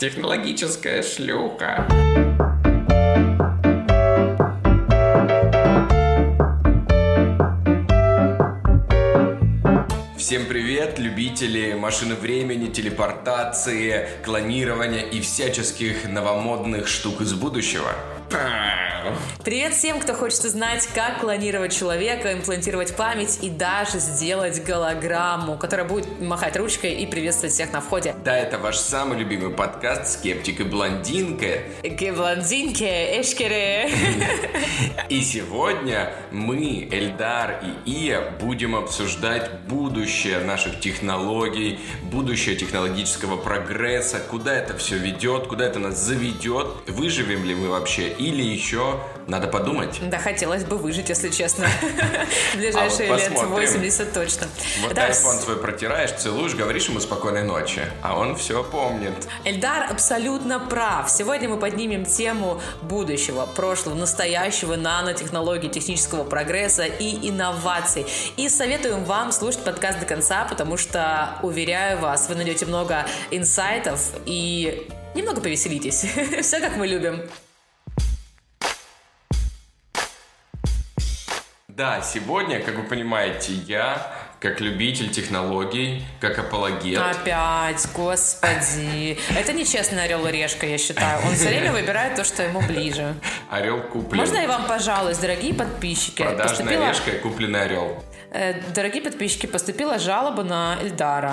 Технологическая шлюха. Всем привет, любители машины времени, телепортации, клонирования и всяческих новомодных штук из будущего. Привет всем, кто хочет узнать, как клонировать человека, имплантировать память и даже сделать голограмму, которая будет махать ручкой и приветствовать всех на входе. Да, это ваш самый любимый подкаст «Скептик и блондинка». Блондинки, эшкере. И сегодня мы, Эльдар и Ия, будем обсуждать будущее наших технологий, будущее технологического прогресса, куда это все ведет, куда это нас заведет, выживем ли мы вообще или еще надо подумать. Да, хотелось бы выжить, если честно. Ближайшие А вот лет посмотрим. 80 точно. Вот айфон свой протираешь, целуешь, говоришь ему спокойной ночи, а он все помнит. Эльдар абсолютно прав. Сегодня мы поднимем тему будущего, прошлого, настоящего, нанотехнологий, технического прогресса и инноваций. И советуем вам слушать подкаст до конца, потому что, уверяю вас, вы найдете много инсайтов и немного повеселитесь. Все как мы любим. Да, сегодня, как вы понимаете, я, как любитель технологий, как апологет, Опять, господи. Это нечестный орел и решка, я считаю. Он все время выбирает то, что ему ближе. орел куплен. Можно я вам пожалуюсь, дорогие подписчики? Продажная Поступила- решка и купленный орел. Э, Дорогие подписчики, поступила жалоба на Эльдара.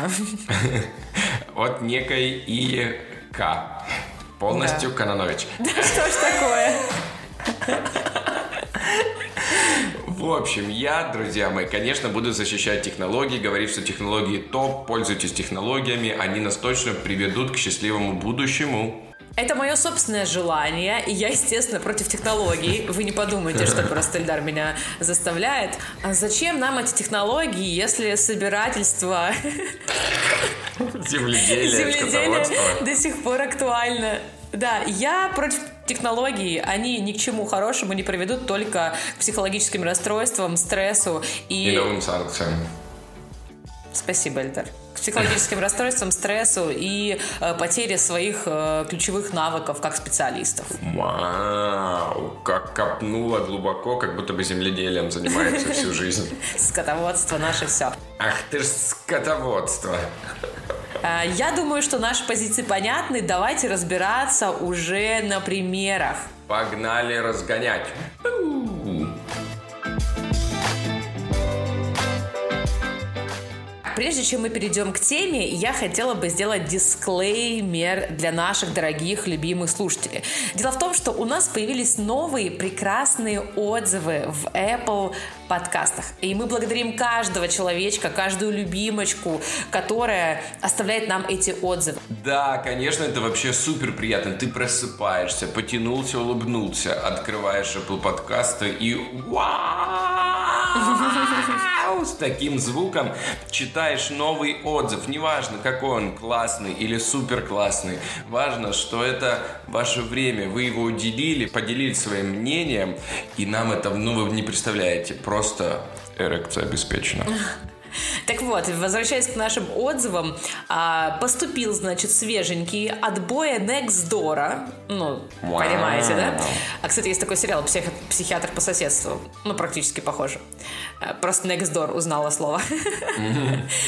От некой ИК. Полностью Кананович. Что ж такое? В общем, я, друзья мои, конечно, буду защищать технологии, говорить, что технологии топ, пользуйтесь технологиями, они нас точно приведут к счастливому будущему. Это мое собственное желание, и я, естественно, против технологий. Вы не подумайте, что просто Эльдар меня заставляет. А зачем нам эти технологии, если собирательство Земледелие, скотоводство. до сих пор актуально? Да, я против технологий. Они ни к чему хорошему не приведут, только к психологическим расстройствам, стрессу И новым санкциям. Спасибо, Эльдар. К психологическим расстройствам, стрессу и э, потере своих э, ключевых навыков как специалистов. Вау, как копнула глубоко, как будто бы земледелием занимается всю жизнь. Скотоводство наше все. Ах ты ж скотоводство. Я думаю, что наши позиции понятны. Давайте разбираться уже на примерах. Погнали разгонять. Прежде чем мы перейдем к теме, я хотела бы сделать дисклеймер для наших дорогих, любимых слушателей. Дело в том, что у нас появились новые прекрасные отзывы в Apple подкастах. И мы благодарим каждого человечка, каждую любимочку, которая оставляет нам эти отзывы. Да, конечно, это вообще супер приятно. Ты просыпаешься, потянулся, улыбнулся, открываешь Apple подкасты и вау! С таким звуком читаешь новый отзыв. Неважно, какой он, классный или супер классный. Важно, что это ваше время. Вы его уделили, поделились своим мнением, и нам это, ну, вы не представляете, просто эрекция обеспечена. Так вот, возвращаясь к нашим отзывам, а, поступил, значит, свеженький от боя Нексдора. Ну, Вау. понимаете, да? А, кстати, есть такой сериал «Психи- «Психиатр по соседству». Ну, практически похоже. А, Просто Нексдор узнала слово.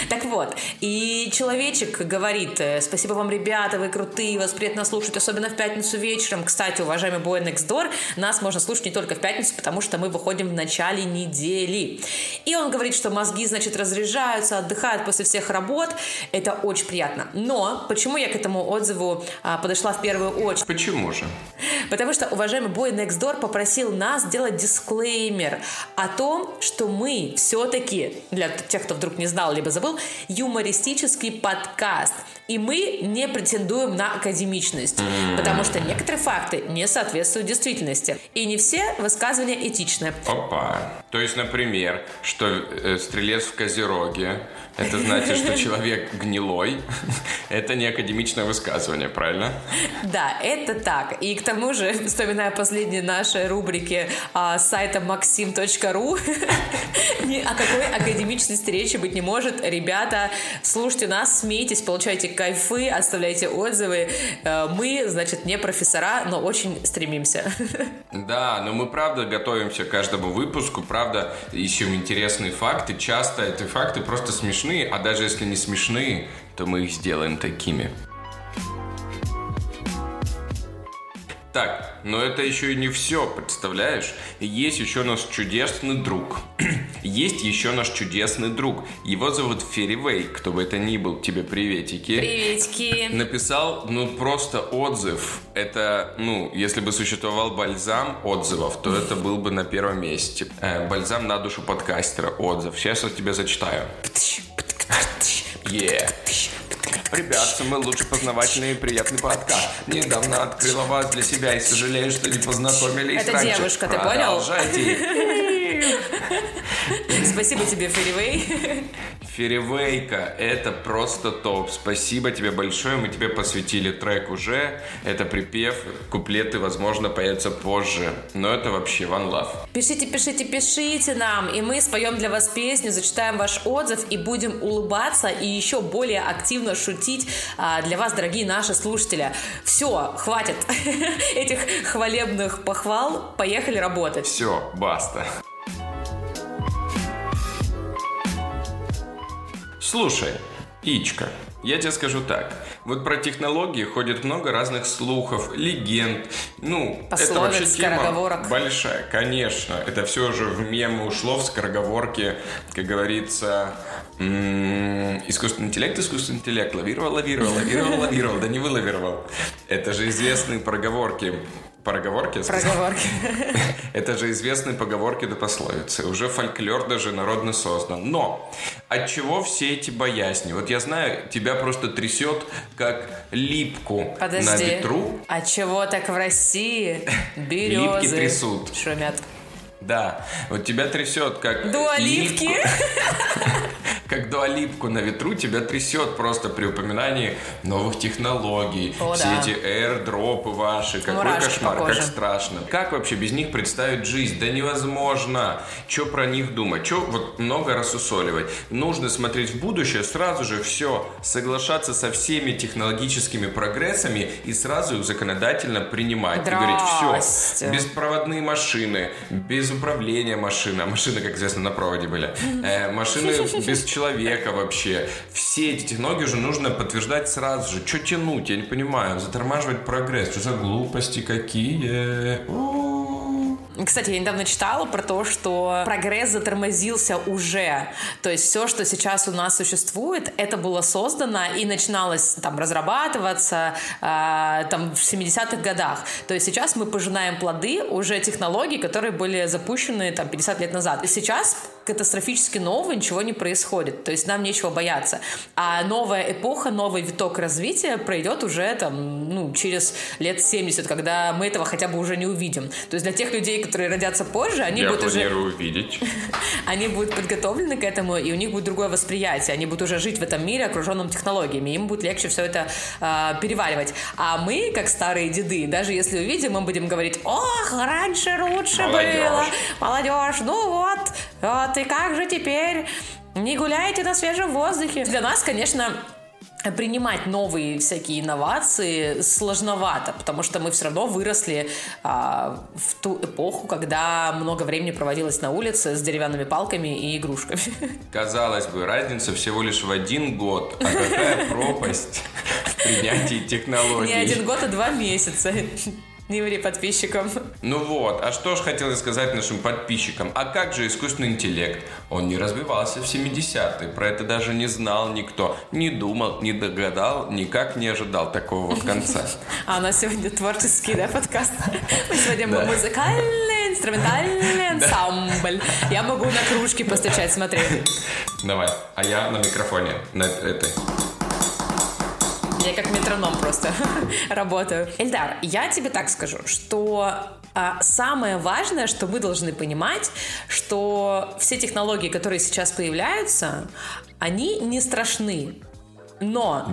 Так вот, и человечек говорит, э, спасибо вам, ребята, вы крутые, вас приятно слушать, особенно в пятницу вечером. Кстати, уважаемый бой Nextdoor, нас можно слушать не только в пятницу, потому что мы выходим в начале недели. И он говорит, что мозги, значит, разряжаются, отдыхают после всех работ. Это очень приятно. Но почему я к этому отзыву а, подошла в первую очередь? Почему же? Потому что уважаемый бой Nextdoor попросил нас сделать дисклеймер о том, что мы все-таки, для тех, кто вдруг не знал, либо забыл, юмористический подкаст. И мы не претендуем на академичность, потому что некоторые факты не соответствуют действительности. И не все высказывания этичны. Опа. То есть, например, что э, стрелец в Козероге, это значит, что человек гнилой. Это не академичное высказывание, правильно? Да, это так. И к тому же, вспоминая последние наши рубрики а, с сайта maxim.ru, о какой академичности речи быть не может. Ребята, слушайте нас, смейтесь, получайте кайфы, оставляйте отзывы. Э, мы, значит, не профессора, но очень стремимся. Да, но мы правда готовимся к каждому выпуску, правда ищем интересные факты. Часто эти факты просто смешные, а даже если не смешные, то мы их сделаем такими. Так, но это еще и не все, представляешь? Есть еще наш чудесный друг. Есть еще наш чудесный друг. Его зовут Ферривей, кто бы это ни был. Тебе приветики. Приветики. Написал, ну, просто отзыв. Это, ну, если бы существовал бальзам отзывов, то это был бы на первом месте. Э, бальзам на душу подкастера отзыв. Сейчас я тебе зачитаю. Yeah. Ребят, самый лучший познавательный и приятный подкаст. Недавно открыла вас для себя и сожалею, что не познакомились Это раньше. девушка, ты понял? Продолжайте. Спасибо тебе, Ферривей. Ферривейка, это просто топ. Спасибо тебе большое. Мы тебе посвятили трек уже. Это припев. Куплеты, возможно, появятся позже. Но это вообще one love. Пишите, пишите, пишите нам, и мы споем для вас песню, зачитаем ваш отзыв и будем улыбаться и еще более активно шутить а, для вас, дорогие наши слушатели. Все, хватит этих хвалебных похвал, поехали работать. Все, баста. Слушай, Ичка, я тебе скажу так. Вот про технологии ходит много разных слухов, легенд. Ну, это Пословиц, вообще тема большая, конечно. Это все уже в мемы ушло, в скороговорки, как говорится, искусственный интеллект, искусственный интеллект. Лавировал, лавировал, лавировал, лавировал, да не вылавировал. Это же известные проговорки. Проговорки? Проговорки. Это же известные поговорки да пословицы. Уже фольклор даже народно создан. Но от чего все эти боязни? Вот я знаю, тебя просто трясет как липку на Подожди. ветру. А чего так в России березы Липки трясут. шумят? Да, вот тебя трясет как Дуалипки. Как дуалипку на ветру тебя трясет просто при упоминании новых технологий. О, все да. эти airdropы ваши. Какой Мурашки кошмар, по как страшно. Как вообще без них представить жизнь? Да невозможно. Что про них думать? Что вот много рассусоливать? Нужно смотреть в будущее, сразу же все, соглашаться со всеми технологическими прогрессами и сразу их законодательно принимать. И говорить, все, беспроводные машины, без управления машины, а машины, как известно, на проводе были, Э, машины без человека вообще. Все эти технологии уже нужно подтверждать сразу же. Что тянуть, я не понимаю. Затормаживать прогресс. Что за глупости какие? У-у-у. Кстати, я недавно читала про то, что прогресс затормозился уже. То есть все, что сейчас у нас существует, это было создано и начиналось там разрабатываться э, там в 70-х годах. То есть сейчас мы пожинаем плоды уже технологий, которые были запущены там 50 лет назад. И сейчас катастрофически нового ничего не происходит. То есть нам нечего бояться. А новая эпоха, новый виток развития пройдет уже там, ну, через лет 70, когда мы этого хотя бы уже не увидим. То есть для тех людей, которые родятся позже, они Я будут уже увидеть. они будут подготовлены к этому, и у них будет другое восприятие. Они будут уже жить в этом мире, окруженном технологиями. Им будет легче все это э, переваривать. А мы, как старые деды, даже если увидим, мы будем говорить, ох, раньше лучше Молодежь. было. Молодежь, ну вот, вот, и как же теперь? Не гуляйте на свежем воздухе. Для нас, конечно, принимать новые всякие инновации сложновато, потому что мы все равно выросли а, в ту эпоху, когда много времени проводилось на улице с деревянными палками и игрушками. Казалось бы, разница всего лишь в один год. А какая пропасть в принятии технологий. Не один год, а два месяца. Не ври подписчикам. Ну вот, а что ж хотелось сказать нашим подписчикам? А как же искусственный интеллект? Он не развивался в 70-е, про это даже не знал никто. Не думал, не догадал, никак не ожидал такого вот конца. А у нас сегодня творческий, да, подкаст? Мы сегодня музыкальный, инструментальный ансамбль. Я могу на кружке постучать, смотри. Давай, а я на микрофоне, на этой. Я как метроном просто работаю. Эльдар, я тебе так скажу, что а, самое важное, что мы должны понимать, что все технологии, которые сейчас появляются, они не страшны. Но,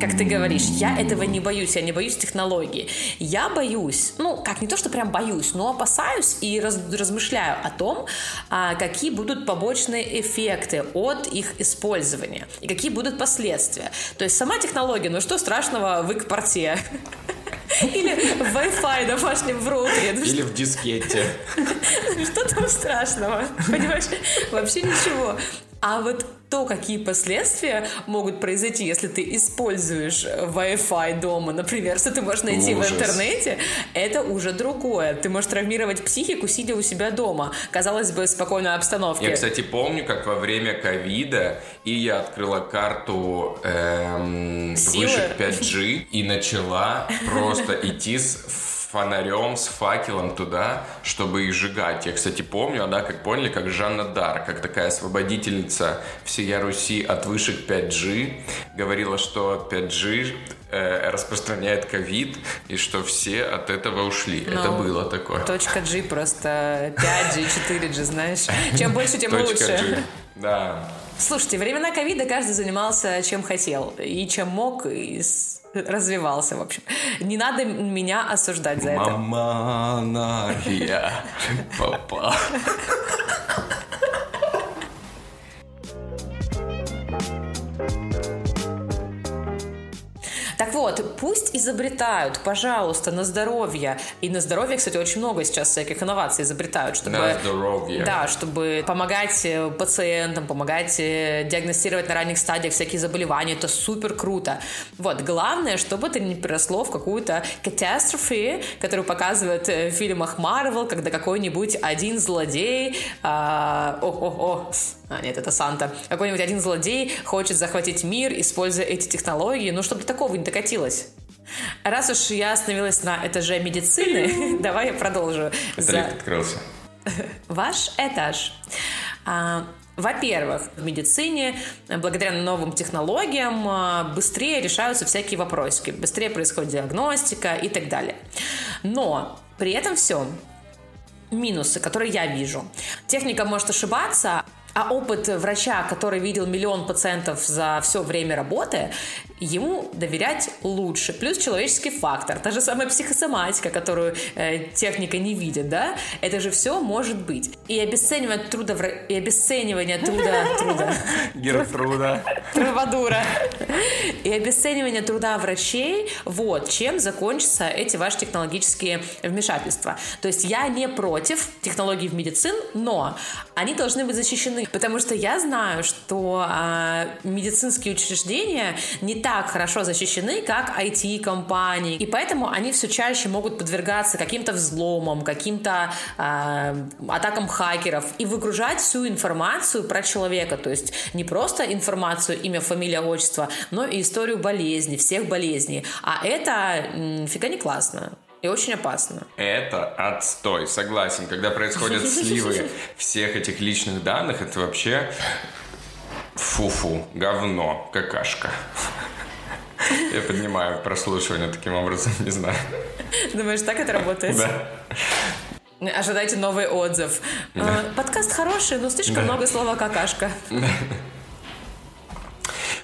как ты говоришь, я этого не боюсь, я не боюсь технологии. Я боюсь, ну, как не то, что прям боюсь, но опасаюсь и раз, размышляю о том, а, какие будут побочные эффекты от их использования и какие будут последствия. То есть сама технология, ну что страшного в их-порте? Или в Wi-Fi домашнем в роутере. Ну, Или в дискете. Что там страшного? Понимаешь? Вообще ничего. А вот то, какие последствия могут произойти, если ты используешь Wi-Fi дома, например, что ты можешь найти Ужас. в интернете, это уже другое. Ты можешь травмировать психику, сидя у себя дома. Казалось бы, спокойной обстановке. Я, кстати, помню, как во время ковида и я открыла карту эм, вышек 5G и начала просто идти с фонарем, с факелом туда, чтобы их сжигать. Я, кстати, помню, да, как поняли, как Жанна Дар, как такая освободительница всея Руси от вышек 5G, говорила, что 5G э, распространяет ковид, и что все от этого ушли. Но Это ну, было такое. Точка G просто 5G, 4G, знаешь. Чем больше, тем лучше. Да. Слушайте, времена ковида каждый занимался чем хотел. И чем мог, и развивался, в общем. Не надо меня осуждать за это. Мама Мария, папа. Вот, пусть изобретают, пожалуйста, на здоровье. И на здоровье, кстати, очень много сейчас всяких инноваций изобретают, чтобы... На здоровье. Да, чтобы помогать э, пациентам, помогать э, диагностировать на ранних стадиях всякие заболевания. Это супер круто. Вот, главное, чтобы это не переросло в какую-то катастрофе, которую показывают э, в фильмах Марвел, когда какой-нибудь один злодей... А, о, о, о, а, нет, это Санта. Какой-нибудь один злодей хочет захватить мир, используя эти технологии. Ну, чтобы до такого не докатилось. Раз уж я остановилась на этаже медицины, давай я продолжу. Это За... открылся. Ваш этаж. А, во-первых, в медицине благодаря новым технологиям а, быстрее решаются всякие вопросики, быстрее происходит диагностика и так далее. Но при этом все минусы, которые я вижу. Техника может ошибаться, а опыт врача, который видел миллион пациентов за все время работы, ему доверять лучше. Плюс человеческий фактор, та же самая психосоматика, которую э, техника не видит, да, это же все может быть. И обесценивание труда, и обесценивание труда, труда. Гертруда. Травадура. И обесценивание труда врачей, вот, чем закончатся эти ваши технологические вмешательства. То есть я не против технологий в медицин, но они должны быть защищены, потому что я знаю, что э, медицинские учреждения не так хорошо защищены, как IT-компании. И поэтому они все чаще могут подвергаться каким-то взломам, каким-то э, атакам хакеров и выгружать всю информацию про человека. То есть не просто информацию, имя, фамилия, отчество, но и историю болезни, всех болезней. А это м, фига не классно. И очень опасно. Это отстой, согласен. Когда происходят сливы всех этих личных данных, это вообще фу-фу, говно, какашка. Я поднимаю прослушивание таким образом, не знаю. Думаешь, так это работает? Да. Ожидайте новый отзыв. Да. А, подкаст хороший, но слишком да. много слова какашка. Да.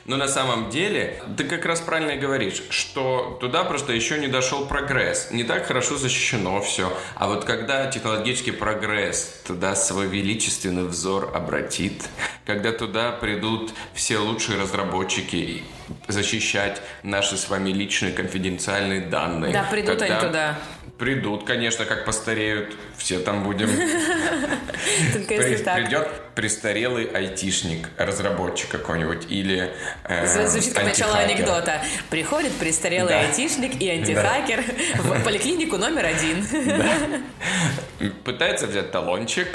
Но на самом деле, ты как раз правильно говоришь, что туда просто еще не дошел прогресс. Не так хорошо защищено все. А вот когда технологический прогресс туда свой величественный взор обратит, когда туда придут все лучшие разработчики защищать наши с вами личные конфиденциальные данные. Да, придут когда... они туда. Придут, конечно, как постареют. Все там будем. Придет престарелый айтишник, разработчик какой-нибудь или э, Звучит как начало анекдота. Приходит престарелый айтишник и антихакер в поликлинику номер один. Пытается взять талончик.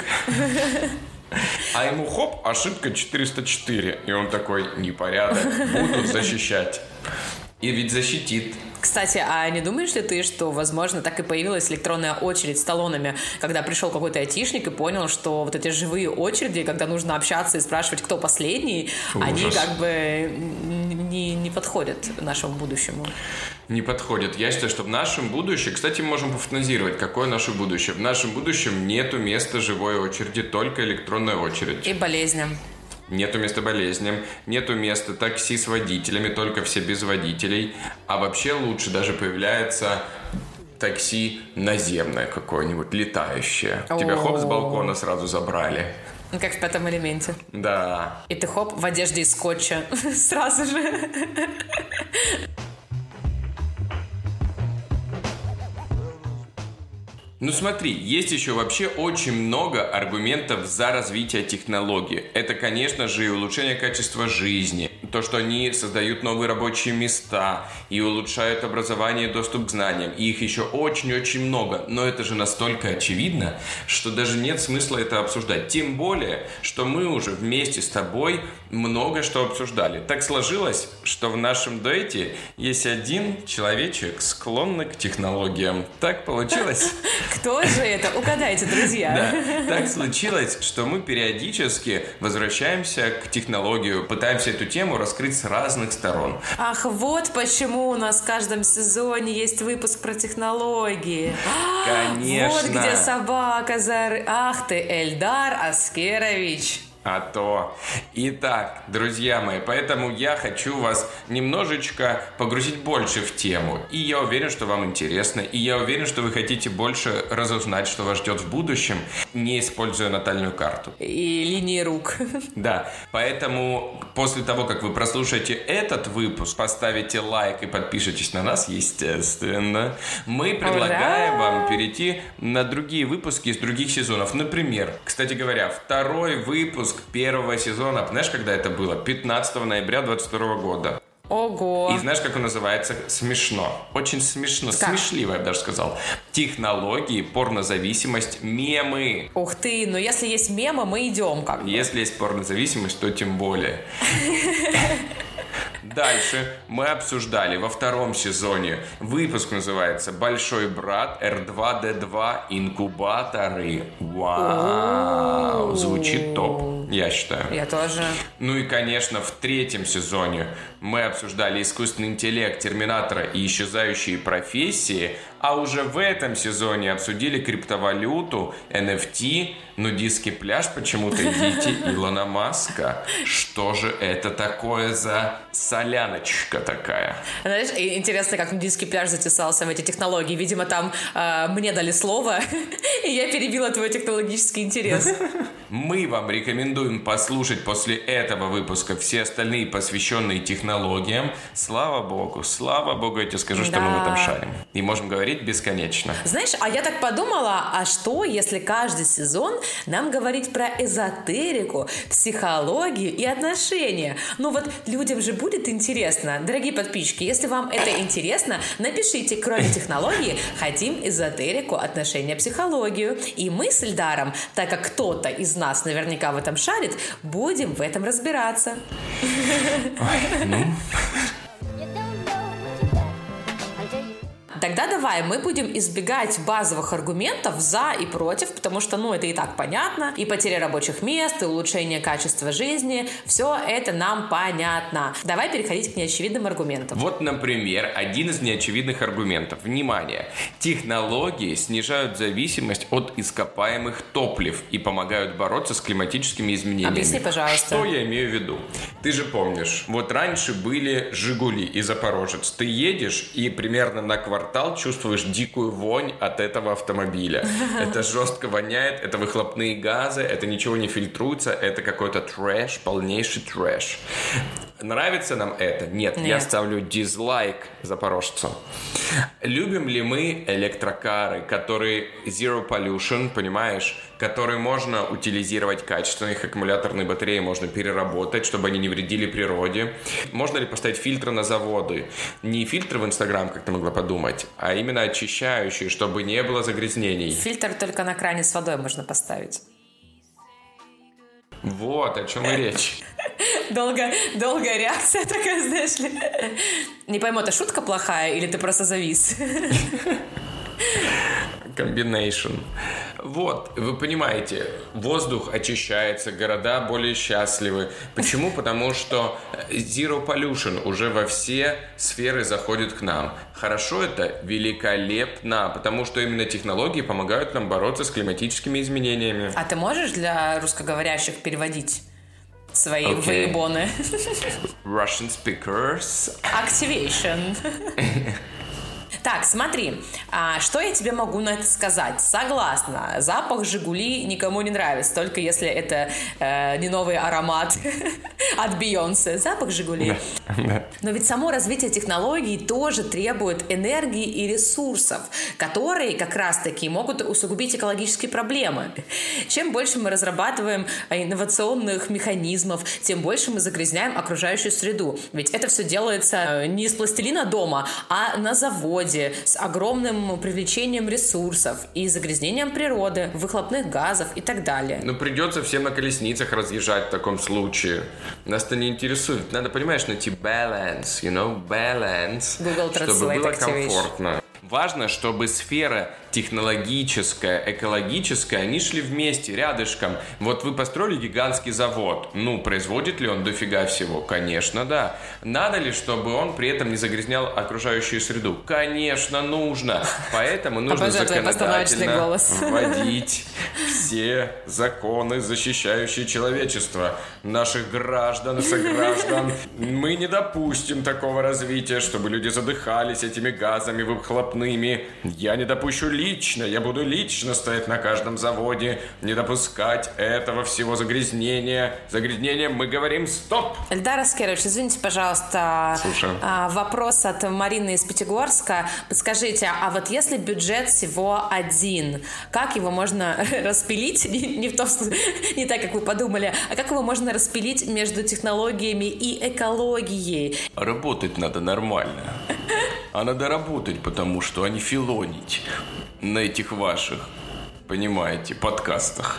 А ему хоп, ошибка 404. И он такой, непорядок, буду защищать. И ведь защитит. Кстати, а не думаешь ли ты, что, возможно, так и появилась электронная очередь с талонами, когда пришел какой-то айтишник и понял, что вот эти живые очереди, когда нужно общаться и спрашивать, кто последний, Ужас. они как бы не, не подходят нашему будущему? Не подходят. Я считаю, что в нашем будущем, кстати, мы можем пофантазировать, какое наше будущее. В нашем будущем нету места живой очереди, только электронная очередь. И болезням. Нету места болезням, нету места такси с водителями, только все без водителей. А вообще лучше даже появляется такси наземное какое-нибудь, летающее. Тебя хоп с балкона сразу забрали. Ну, как в пятом элементе. Да. И ты хоп в одежде из скотча сразу же. Ну смотри, есть еще вообще очень много аргументов за развитие технологий. Это, конечно же, и улучшение качества жизни, то, что они создают новые рабочие места и улучшают образование и доступ к знаниям. И их еще очень-очень много. Но это же настолько очевидно, что даже нет смысла это обсуждать. Тем более, что мы уже вместе с тобой много что обсуждали. Так сложилось, что в нашем дуэте есть один человечек, склонный к технологиям. Так получилось. Кто же это? Угадайте, друзья. Да, так случилось, что мы периодически возвращаемся к технологию, пытаемся эту тему раскрыть с разных сторон. Ах, вот почему у нас в каждом сезоне есть выпуск про технологии. Конечно. Вот где собака зары. Ах ты, Эльдар Аскерович. А то. Итак, друзья мои, поэтому я хочу вас немножечко погрузить больше в тему. И я уверен, что вам интересно. И я уверен, что вы хотите больше разузнать, что вас ждет в будущем, не используя натальную карту. И линии рук. Да, поэтому после того, как вы прослушаете этот выпуск, поставите лайк и подпишитесь на нас, естественно, мы предлагаем Ура! вам перейти на другие выпуски из других сезонов. Например, кстати говоря, второй выпуск первого сезона, знаешь, когда это было? 15 ноября 22 года. Ого. И знаешь, как он называется? Смешно. Очень смешно. Как? Смешливо, я бы даже сказал. Технологии, порнозависимость, мемы. Ух ты, но если есть мемы, мы идем как бы. Если есть порнозависимость, то тем более. Дальше мы обсуждали во втором сезоне. Выпуск называется «Большой брат R2D2 инкубаторы». Вау! Звучит топ, я считаю. Я тоже. Ну и, конечно, в третьем сезоне мы обсуждали искусственный интеллект, терминатора и исчезающие профессии, а уже в этом сезоне обсудили криптовалюту, NFT, нудистский пляж почему-то и дети Илона Маска. Что же это такое за соляночка такая? Знаешь, интересно, как нудистский пляж затесался в эти технологии. Видимо, там э, мне дали слово, и я перебила твой технологический интерес. Мы вам рекомендуем послушать после этого выпуска все остальные, посвященные технологиям. Слава богу, слава богу, я тебе скажу, что мы в этом шарим. И можем говорить бесконечно. Знаешь, а я так подумала, а что, если каждый сезон нам говорить про эзотерику, психологию и отношения? Ну вот людям же будет интересно. Дорогие подписчики, если вам это интересно, напишите, кроме технологии, хотим эзотерику, отношения, психологию. И мы с Эльдаром, так как кто-то из нас наверняка в этом шарит, будем в этом разбираться. You don't Тогда давай мы будем избегать базовых аргументов за и против, потому что, ну, это и так понятно. И потеря рабочих мест, и улучшение качества жизни. Все это нам понятно. Давай переходить к неочевидным аргументам. Вот, например, один из неочевидных аргументов. Внимание! Технологии снижают зависимость от ископаемых топлив и помогают бороться с климатическими изменениями. Объясни, пожалуйста. Что я имею в виду? Ты же помнишь, вот раньше были «Жигули» и «Запорожец». Ты едешь и примерно на квартал чувствуешь дикую вонь от этого автомобиля. Это жестко воняет, это выхлопные газы, это ничего не фильтруется, это какой-то трэш, полнейший трэш. Нравится нам это? Нет, я Нет. ставлю дизлайк запорожцу. Любим ли мы электрокары, которые zero pollution, понимаешь, которые можно утилизировать качественно, их аккумуляторные батареи можно переработать, чтобы они не вредили природе. Можно ли поставить фильтры на заводы? Не фильтры в Инстаграм, как ты могла подумать, а именно очищающие, чтобы не было загрязнений. Фильтр только на кране с водой можно поставить. Вот о чем и речь. Долго, долгая реакция такая, знаешь ли. Не пойму, это шутка плохая или ты просто завис? Комбинейшн. Вот, вы понимаете, воздух очищается, города более счастливы. Почему? Потому что Zero Pollution уже во все сферы заходит к нам. Хорошо это? Великолепно, потому что именно технологии помогают нам бороться с климатическими изменениями. А ты можешь для русскоговорящих переводить? свои Окей. выебоны. Russian speakers. Activation. Так, смотри, а, что я тебе могу на это сказать? Согласна, запах Жигули никому не нравится, только если это э, не новый аромат от Бейонсе. Запах Жигули. Но ведь само развитие технологий тоже требует энергии и ресурсов, которые как раз-таки могут усугубить экологические проблемы. Чем больше мы разрабатываем э, инновационных механизмов, тем больше мы загрязняем окружающую среду. Ведь это все делается э, не из пластилина дома, а на заводе с огромным привлечением ресурсов и загрязнением природы, выхлопных газов и так далее. Ну, придется всем на колесницах разъезжать в таком случае. Нас-то не интересует. Надо, понимаешь, найти balance, you know, balance, Google чтобы было комфортно. Важно, чтобы сфера технологическая, экологическая, они шли вместе, рядышком. Вот вы построили гигантский завод. Ну, производит ли он дофига всего? Конечно, да. Надо ли, чтобы он при этом не загрязнял окружающую среду? Конечно, нужно. Поэтому нужно законодательно вводить все законы, защищающие человечество, наших граждан сограждан. Мы не допустим такого развития, чтобы люди задыхались этими газами выхлопными. Я не допущу лично, я буду лично стоять на каждом заводе, не допускать этого всего загрязнения. Загрязнение мы говорим стоп! Эльдар Аскерович, извините, пожалуйста, Слушаю. а, вопрос от Марины из Пятигорска. Подскажите, а вот если бюджет всего один, как его можно распилить? Не, не в том смысле- не так, как вы подумали, а как его можно распилить между технологиями и экологией? Работать надо нормально. А надо работать, потому что, а не филонить на этих ваших, понимаете, подкастах.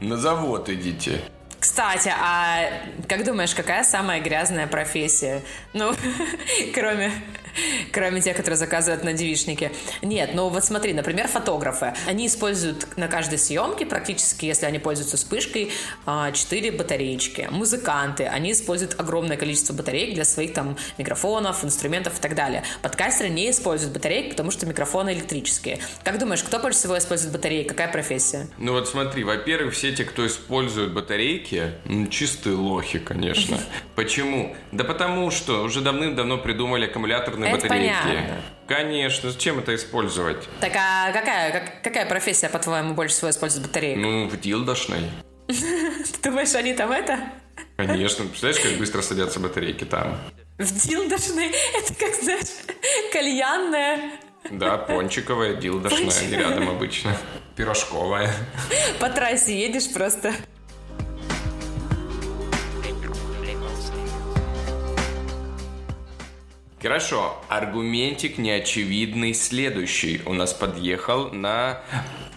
На завод идите. Кстати, а как думаешь, какая самая грязная профессия? Ну, кроме, кроме тех, которые заказывают на девичнике. Нет, ну вот смотри, например, фотографы. Они используют на каждой съемке, практически, если они пользуются вспышкой, 4 батареечки. Музыканты, они используют огромное количество батареек для своих там микрофонов, инструментов и так далее. Подкастеры не используют батарейки, потому что микрофоны электрические. Как думаешь, кто больше всего использует батареи? Какая профессия? Ну вот смотри, во-первых, все те, кто используют батарейки, м, чистые лохи, конечно. Почему? Да потому что уже давным-давно придумали аккумуляторные Это батарейки. понятно. Конечно, зачем это использовать? Так а какая, как- какая профессия, по-твоему, больше всего использует батареек? Ну, в дилдошной. Ты думаешь, они там это? Конечно, представляешь, как быстро садятся батарейки там? В дилдошной? Это как, знаешь, кальянная. Да, пончиковая, дилдошная, рядом обычно. Пирожковая. По трассе едешь просто. Хорошо, аргументик неочевидный следующий. У нас подъехал на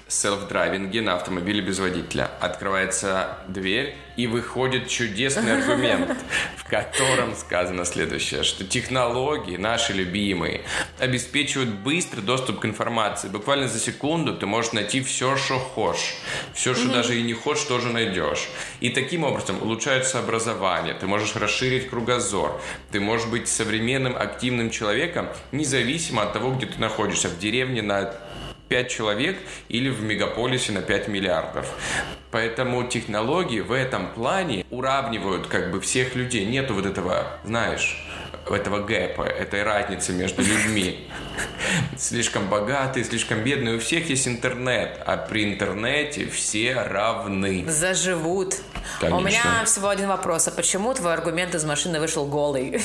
селф-драйвинге на автомобиле без водителя. Открывается дверь и выходит чудесный аргумент, в котором сказано следующее, что технологии, наши любимые, обеспечивают быстрый доступ к информации. Буквально за секунду ты можешь найти все, что хочешь. Все, что даже и не хочешь, тоже найдешь. И таким образом улучшается образование, ты можешь расширить кругозор, ты можешь быть современным активным человеком, независимо от того, где ты находишься, в деревне на 5 человек или в мегаполисе на 5 миллиардов. Поэтому технологии в этом плане уравнивают как бы всех людей. Нету вот этого, знаешь, этого гэпа, этой разницы между людьми. Слишком богатые, слишком бедные. У всех есть интернет, а при интернете все равны. Заживут. Конечно. У меня всего один вопрос. А почему твой аргумент из машины вышел голый?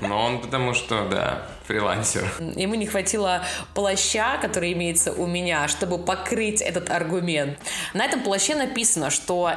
Но он потому что, да, фрилансер. Ему не хватило плаща, который имеется у меня, чтобы покрыть этот аргумент. На этом плаще написано, что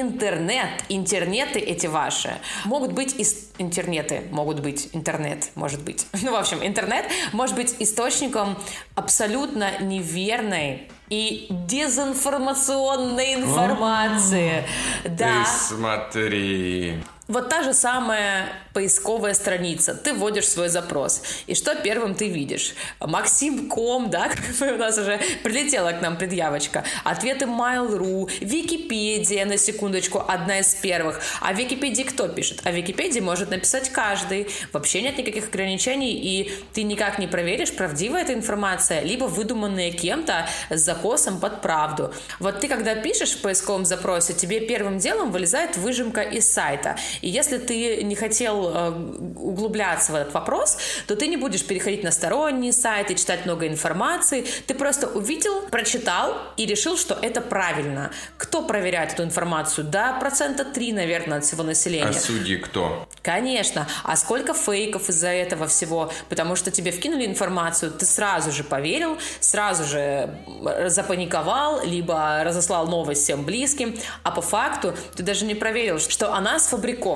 интернет, интернеты эти ваши могут быть из интернеты, могут быть интернет, может быть. Ну, в общем, интернет может быть источником абсолютно неверной и дезинформационной информации. Ты Да. смотри. Вот та же самая поисковая страница. Ты вводишь свой запрос. И что первым ты видишь? Максим Ком, да, у нас уже прилетела к нам предъявочка. Ответы Mail.ru, Википедия, на секундочку, одна из первых. А в Википедии кто пишет? А в Википедии может написать каждый. Вообще нет никаких ограничений, и ты никак не проверишь, правдивая эта информация, либо выдуманная кем-то с закосом под правду. Вот ты, когда пишешь в поисковом запросе, тебе первым делом вылезает выжимка из сайта. И если ты не хотел э, углубляться в этот вопрос, то ты не будешь переходить на сторонние сайты, читать много информации. Ты просто увидел, прочитал и решил, что это правильно. Кто проверяет эту информацию? Да, процента 3, наверное, от всего населения. А судьи кто? Конечно. А сколько фейков из-за этого всего? Потому что тебе вкинули информацию, ты сразу же поверил, сразу же запаниковал, либо разослал новость всем близким, а по факту ты даже не проверил, что она сфабрикована.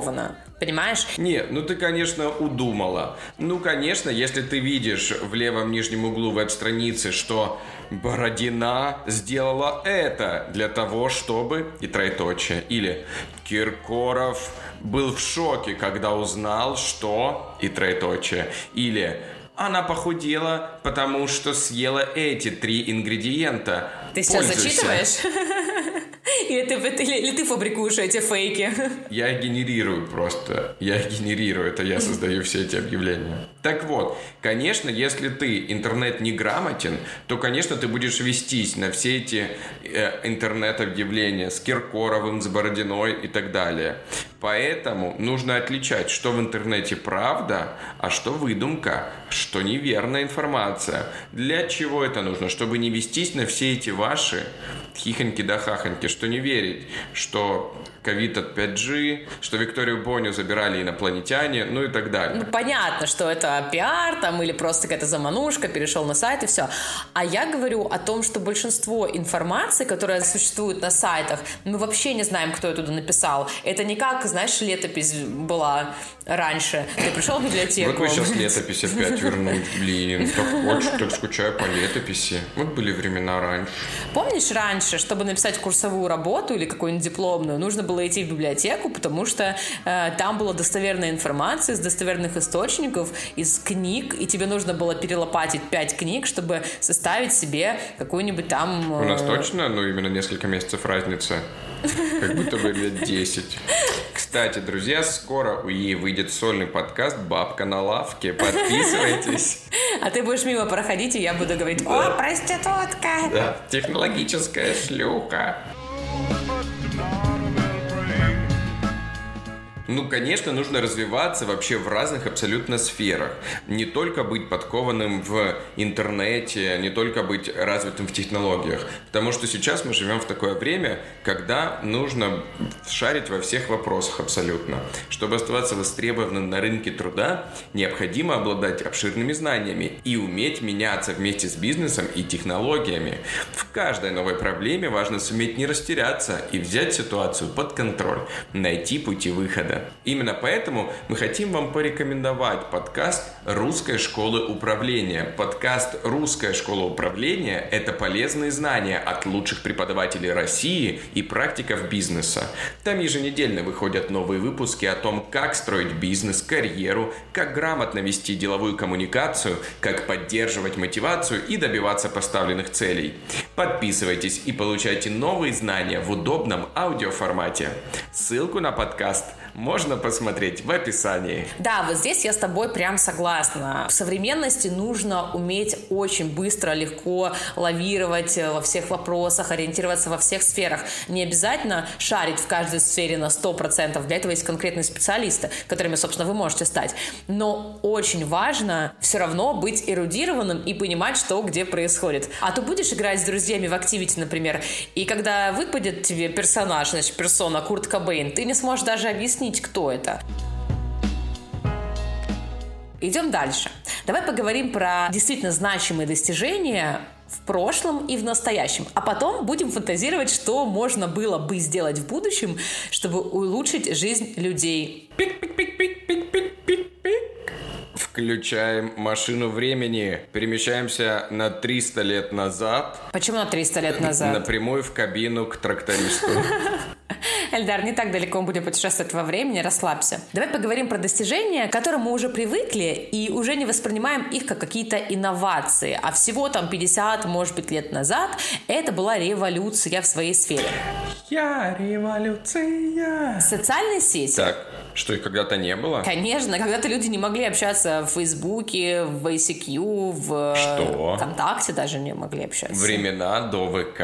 Понимаешь? Нет, ну ты, конечно, удумала. Ну, конечно, если ты видишь в левом нижнем углу веб-страницы, что Бородина сделала это для того, чтобы... И троеточие. Или Киркоров был в шоке, когда узнал, что... И троеточие. Или она похудела, потому что съела эти три ингредиента. Ты сейчас Пользуйся. зачитываешь? Или ты, или, или ты фабрикуешь эти фейки? Я генерирую просто. Я генерирую это, я создаю все эти объявления. Так вот, конечно, если ты интернет не грамотен, то, конечно, ты будешь вестись на все эти э, интернет-объявления с Киркоровым, с Бородиной и так далее. Поэтому нужно отличать, что в интернете правда, а что выдумка, что неверная информация. Для чего это нужно? Чтобы не вестись на все эти ваши хихоньки да хахоньки, что не верить, что ковид от 5G, что Викторию Боню забирали инопланетяне, ну и так далее. Ну, понятно, что это пиар там или просто какая-то заманушка, перешел на сайт и все. А я говорю о том, что большинство информации, которая существует на сайтах, мы вообще не знаем, кто ее туда написал. Это не как, знаешь, летопись была раньше. Ты пришел в библиотеку. Вот вы сейчас летопись опять вернуть, блин. Так хочу, так скучаю по летописи. Вот были времена раньше. Помнишь раньше, чтобы написать курсовую работу или какую-нибудь дипломную, нужно было идти в библиотеку, потому что э, там была достоверная информация из достоверных источников, из книг, и тебе нужно было перелопатить пять книг, чтобы составить себе какую-нибудь там... У нас э, точно, ну, именно несколько месяцев разница. Как будто бы лет 10. Кстати, друзья, скоро у ей выйдет сольный подкаст «Бабка на лавке». Подписывайтесь. А ты будешь мимо проходить, и я буду говорить, о, проститутка! Да, технологическая шлюха. Ну, конечно, нужно развиваться вообще в разных абсолютно сферах. Не только быть подкованным в интернете, не только быть развитым в технологиях. Потому что сейчас мы живем в такое время, когда нужно шарить во всех вопросах абсолютно. Чтобы оставаться востребованным на рынке труда, необходимо обладать обширными знаниями и уметь меняться вместе с бизнесом и технологиями. В каждой новой проблеме важно суметь не растеряться и взять ситуацию под контроль, найти пути выхода. Именно поэтому мы хотим вам порекомендовать подкаст Русской школы управления. Подкаст Русская школа управления – это полезные знания от лучших преподавателей России и практиков бизнеса. Там еженедельно выходят новые выпуски о том, как строить бизнес, карьеру, как грамотно вести деловую коммуникацию, как поддерживать мотивацию и добиваться поставленных целей. Подписывайтесь и получайте новые знания в удобном аудиоформате. Ссылку на подкаст можно посмотреть в описании. Да, вот здесь я с тобой прям согласна. В современности нужно уметь очень быстро, легко лавировать во всех вопросах, ориентироваться во всех сферах. Не обязательно шарить в каждой сфере на 100%. Для этого есть конкретные специалисты, которыми, собственно, вы можете стать. Но очень важно все равно быть эрудированным и понимать, что где происходит. А то будешь играть с друзьями в Activity, например, и когда выпадет тебе персонаж, значит, персона Курт Кобейн, ты не сможешь даже объяснить, кто это. Идем дальше. Давай поговорим про действительно значимые достижения в прошлом и в настоящем. А потом будем фантазировать, что можно было бы сделать в будущем, чтобы улучшить жизнь людей. Включаем машину времени, перемещаемся на 300 лет назад, Почему на 300 лет назад? напрямую в кабину к трактористу. Эльдар, не так далеко мы будем путешествовать во времени, расслабься. Давай поговорим про достижения, к которым мы уже привыкли и уже не воспринимаем их как какие-то инновации. А всего там 50, может быть, лет назад это была революция в своей сфере. Я революция. Социальные сети. Так, что их когда-то не было? Конечно, когда-то люди не могли общаться в Фейсбуке, в ICQ, в Что? ВКонтакте даже не могли общаться. Времена до ВК.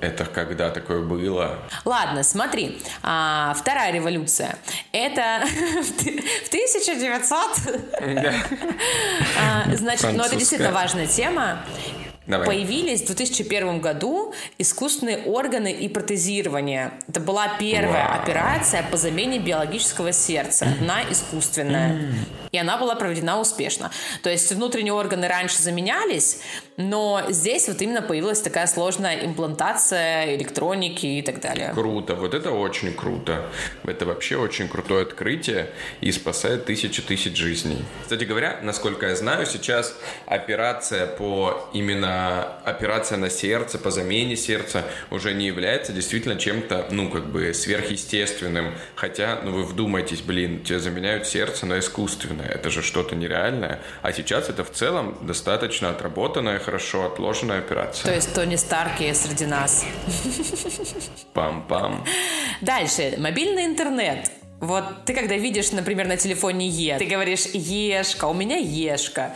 Это когда такое было? Ладно, смотри. А, вторая революция. Это в 1900... А, Значит, ну это действительно важная тема. Давай. Появились в 2001 году искусственные органы и протезирование. Это была первая Вау. операция по замене биологического сердца на искусственное. И она была проведена успешно. То есть внутренние органы раньше заменялись, но здесь вот именно появилась такая сложная имплантация электроники и так далее. Круто, вот это очень круто. Это вообще очень крутое открытие и спасает тысячи тысяч жизней. Кстати говоря, насколько я знаю, сейчас операция по именно операция на сердце, по замене сердца уже не является действительно чем-то, ну, как бы сверхъестественным. Хотя, ну, вы вдумайтесь, блин, тебе заменяют сердце на искусственное. Это же что-то нереальное. А сейчас это в целом достаточно отработанная, хорошо отложенная операция. То есть Тони Старки среди нас. Пам-пам. Дальше. Мобильный интернет. Вот ты когда видишь, например, на телефоне Е, ты говоришь «Ешка», у меня Ешка.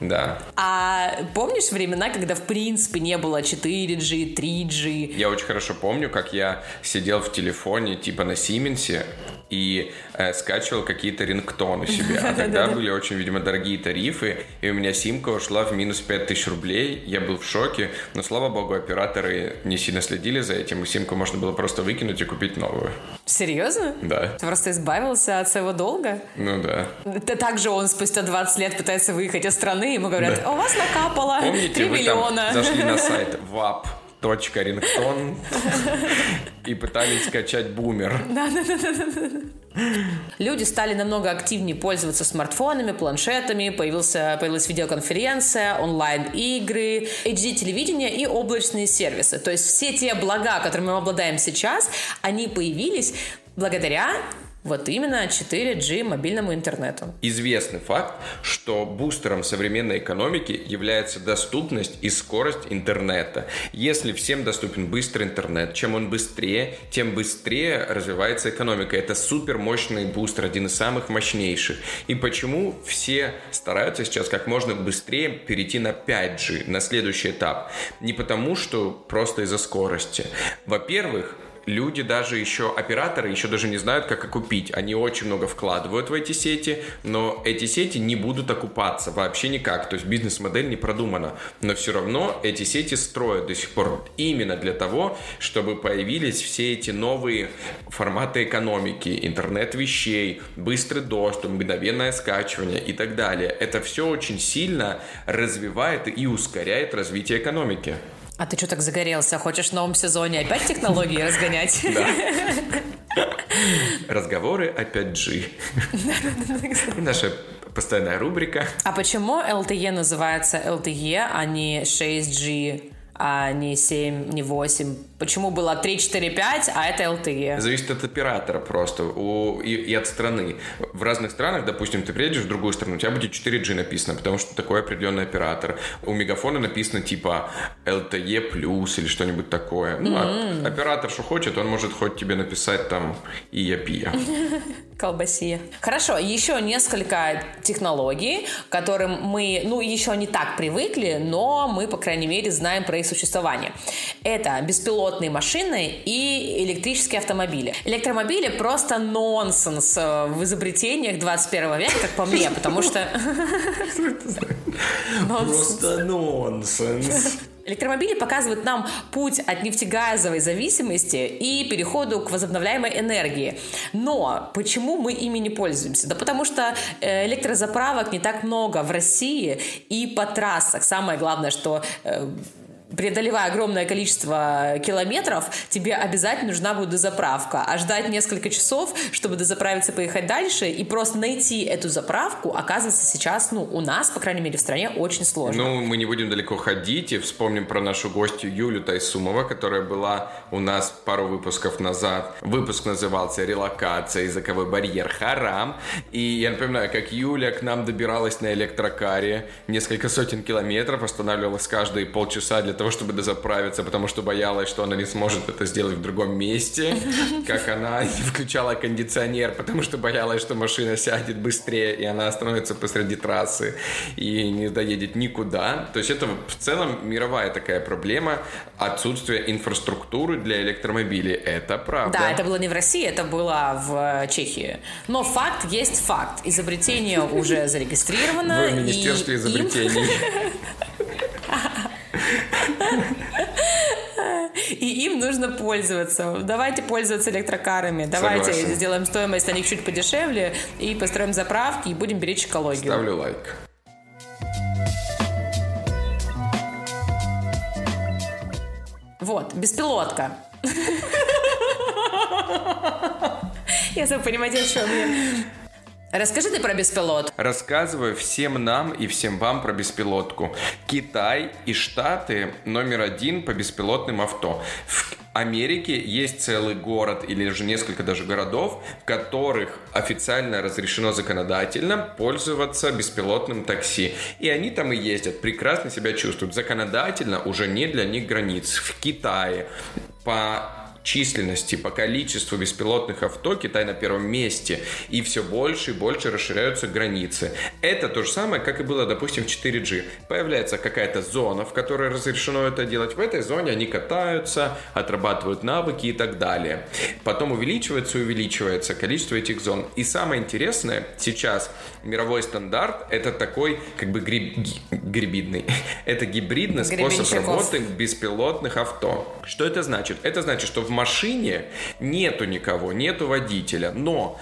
Да. А помнишь времена, когда в принципе не было 4G, 3G? Я очень хорошо помню, как я сидел в телефоне, типа на Сименсе, и э, скачивал какие-то рингтоны себе. А тогда были очень, видимо, дорогие тарифы, и у меня симка ушла в минус 5000 рублей. Я был в шоке, но, слава богу, операторы не сильно следили за этим, и симку можно было просто выкинуть и купить новую. Серьезно? Да. Ты просто избавился от своего долга? Ну да. Да также он спустя 20 лет пытается выехать из страны, ему говорят, Да. у вас накапало Помните, 3 вы миллиона. зашли на сайт wap.rington и пытались скачать бумер. Люди стали намного активнее пользоваться смартфонами, планшетами, появился, появилась видеоконференция, онлайн-игры, HD-телевидение и облачные сервисы. То есть все те блага, которыми мы обладаем сейчас, они появились благодаря вот именно 4G мобильному интернету. Известный факт, что бустером современной экономики является доступность и скорость интернета. Если всем доступен быстрый интернет, чем он быстрее, тем быстрее развивается экономика. Это супер мощный бустер, один из самых мощнейших. И почему все стараются сейчас как можно быстрее перейти на 5G, на следующий этап? Не потому, что просто из-за скорости. Во-первых, люди даже еще, операторы еще даже не знают, как окупить. Они очень много вкладывают в эти сети, но эти сети не будут окупаться вообще никак. То есть бизнес-модель не продумана. Но все равно эти сети строят до сих пор именно для того, чтобы появились все эти новые форматы экономики, интернет вещей, быстрый доступ, мгновенное скачивание и так далее. Это все очень сильно развивает и ускоряет развитие экономики. А ты что так загорелся? Хочешь в новом сезоне опять технологии разгонять? Разговоры о 5G. И наша постоянная рубрика. А почему LTE называется LTE, а не 6G, а не 7, не 8? Почему было 3, 4, 5, а это LTE? Зависит от оператора просто у, и, и от страны. В разных странах, допустим, ты приедешь в другую страну, у тебя будет 4G написано, потому что такой определенный оператор. У Мегафона написано типа LTE плюс или что-нибудь такое. Ну, а оператор что хочет, он может хоть тебе написать там и я пия. Колбасе. Хорошо, еще несколько технологий, к которым мы, ну, еще не так привыкли, но мы, по крайней мере, знаем про их существование. Это беспилотные машины и электрические автомобили. Электромобили просто нонсенс э, в изобретениях 21 века, как по мне, потому что... Нонсенс. нонсенс. Электромобили показывают нам путь от нефтегазовой зависимости и переходу к возобновляемой энергии. Но почему мы ими не пользуемся? Да потому что э, электрозаправок не так много в России и по трассах. Самое главное, что э, преодолевая огромное количество километров, тебе обязательно нужна будет дозаправка. А ждать несколько часов, чтобы дозаправиться, поехать дальше, и просто найти эту заправку, оказывается, сейчас, ну, у нас, по крайней мере, в стране очень сложно. Ну, мы не будем далеко ходить и вспомним про нашу гостью Юлю Тайсумова, которая была у нас пару выпусков назад. Выпуск назывался «Релокация. Языковой барьер. Харам». И я напоминаю, как Юля к нам добиралась на электрокаре несколько сотен километров, останавливалась каждые полчаса для того, чтобы дозаправиться, потому что боялась, что она не сможет это сделать в другом месте, как она не включала кондиционер, потому что боялась, что машина сядет быстрее, и она остановится посреди трассы и не доедет никуда. То есть это в целом мировая такая проблема отсутствие инфраструктуры для электромобилей. Это правда. Да, это было не в России, это было в Чехии. Но факт есть факт. Изобретение уже зарегистрировано. В Министерстве изобретений. И им нужно пользоваться. Давайте пользоваться электрокарами. Давайте Согласен. сделаем стоимость на них чуть подешевле и построим заправки и будем беречь экологию. Ставлю лайк. Вот, беспилотка. Если вы понимаете, о чем я. Расскажи ты про беспилот. Рассказываю всем нам и всем вам про беспилотку. Китай и Штаты номер один по беспилотным авто. В Америке есть целый город или же несколько даже городов, в которых официально разрешено законодательно пользоваться беспилотным такси. И они там и ездят, прекрасно себя чувствуют. Законодательно уже не для них границ. В Китае по численности, по количеству беспилотных авто Китай на первом месте. И все больше и больше расширяются границы. Это то же самое, как и было, допустим, в 4G. Появляется какая-то зона, в которой разрешено это делать. В этой зоне они катаются, отрабатывают навыки и так далее. Потом увеличивается и увеличивается количество этих зон. И самое интересное, сейчас мировой стандарт это такой как бы гриб- гибридный. Это гибридный способ работы беспилотных авто. Что это значит? Это значит, что в машине нету никого, нету водителя, но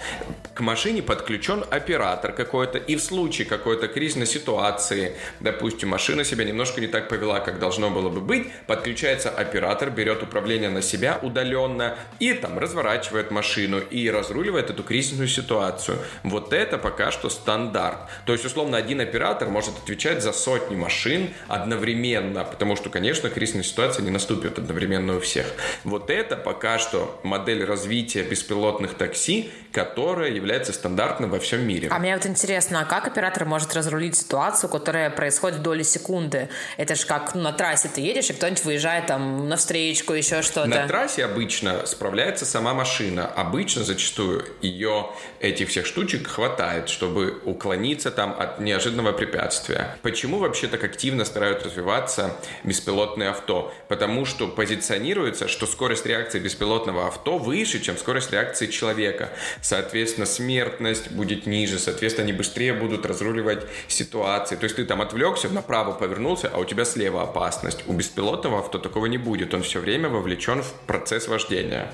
к машине подключен оператор какой-то, и в случае какой-то кризисной ситуации, допустим, машина себя немножко не так повела, как должно было бы быть, подключается оператор, берет управление на себя удаленно и там разворачивает машину и разруливает эту кризисную ситуацию. Вот это пока что стандарт. То есть, условно, один оператор может отвечать за сотни машин одновременно, потому что, конечно, кризисная ситуация не наступит одновременно у всех. Вот это пока что модель развития беспилотных такси, которая является стандартным во всем мире. А мне вот интересно, а как оператор может разрулить ситуацию, которая происходит в доли секунды? Это же как ну, на трассе ты едешь, и кто-нибудь выезжает там на встречку, еще что-то. На трассе обычно справляется сама машина. Обычно зачастую ее этих всех штучек хватает, чтобы уклониться там от неожиданного препятствия. Почему вообще так активно стараются развиваться беспилотные авто? Потому что позиционируется, что скорость реакции беспилотного авто выше, чем скорость реакции человека. Соответственно, смертность будет ниже, соответственно, они быстрее будут разруливать ситуации. То есть ты там отвлекся, направо повернулся, а у тебя слева опасность. У беспилотного авто такого не будет. Он все время вовлечен в процесс вождения.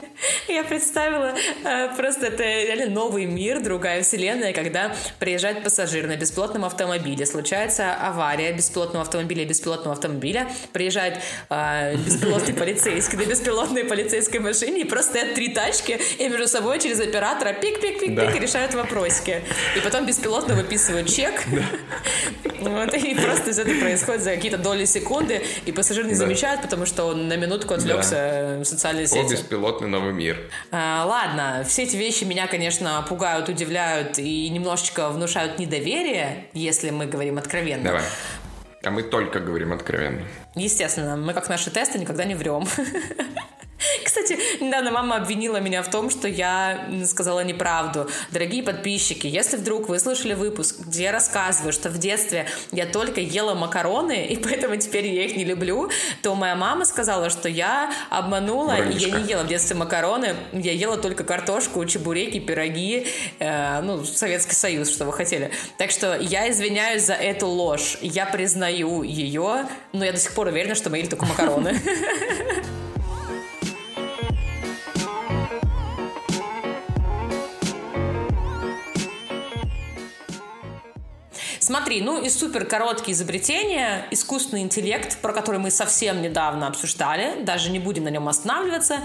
Я представила э, просто это реально новый мир, другая вселенная, когда приезжает пассажир на беспилотном автомобиле, случается авария беспилотного автомобиля беспилотного автомобиля, приезжает э, беспилотный полицейский на беспилотной полицейской машине, и просто стоят три тачки, и между собой через оператора пик-пик-пик-пик Да. решают вопросики. И потом беспилотно выписывают чек, вот, и просто из этого происходит за какие-то доли секунды, и пассажир не замечает, потому что он на минутку отвлекся в социальные О, сети. беспилотный новый мир. А, ладно, все эти вещи меня, конечно, пугают, удивляют и немножечко внушают недоверие, если мы говорим откровенно. Давай. А мы только говорим откровенно. Естественно, мы как наши тесты никогда не врем. Кстати, недавно мама обвинила меня в том, что я сказала неправду. Дорогие подписчики, если вдруг вы слышали выпуск, где я рассказываю, что в детстве я только ела макароны, и поэтому теперь я их не люблю, то моя мама сказала, что я обманула, и я не ела в детстве макароны, я ела только картошку, чебуреки, пироги, э, ну, Советский Союз, что вы хотели. Так что я извиняюсь за эту ложь, я признаю ее, но я до сих пор уверена, что мы ели только макароны. Смотри, ну и супер короткие изобретения, искусственный интеллект, про который мы совсем недавно обсуждали, даже не будем на нем останавливаться,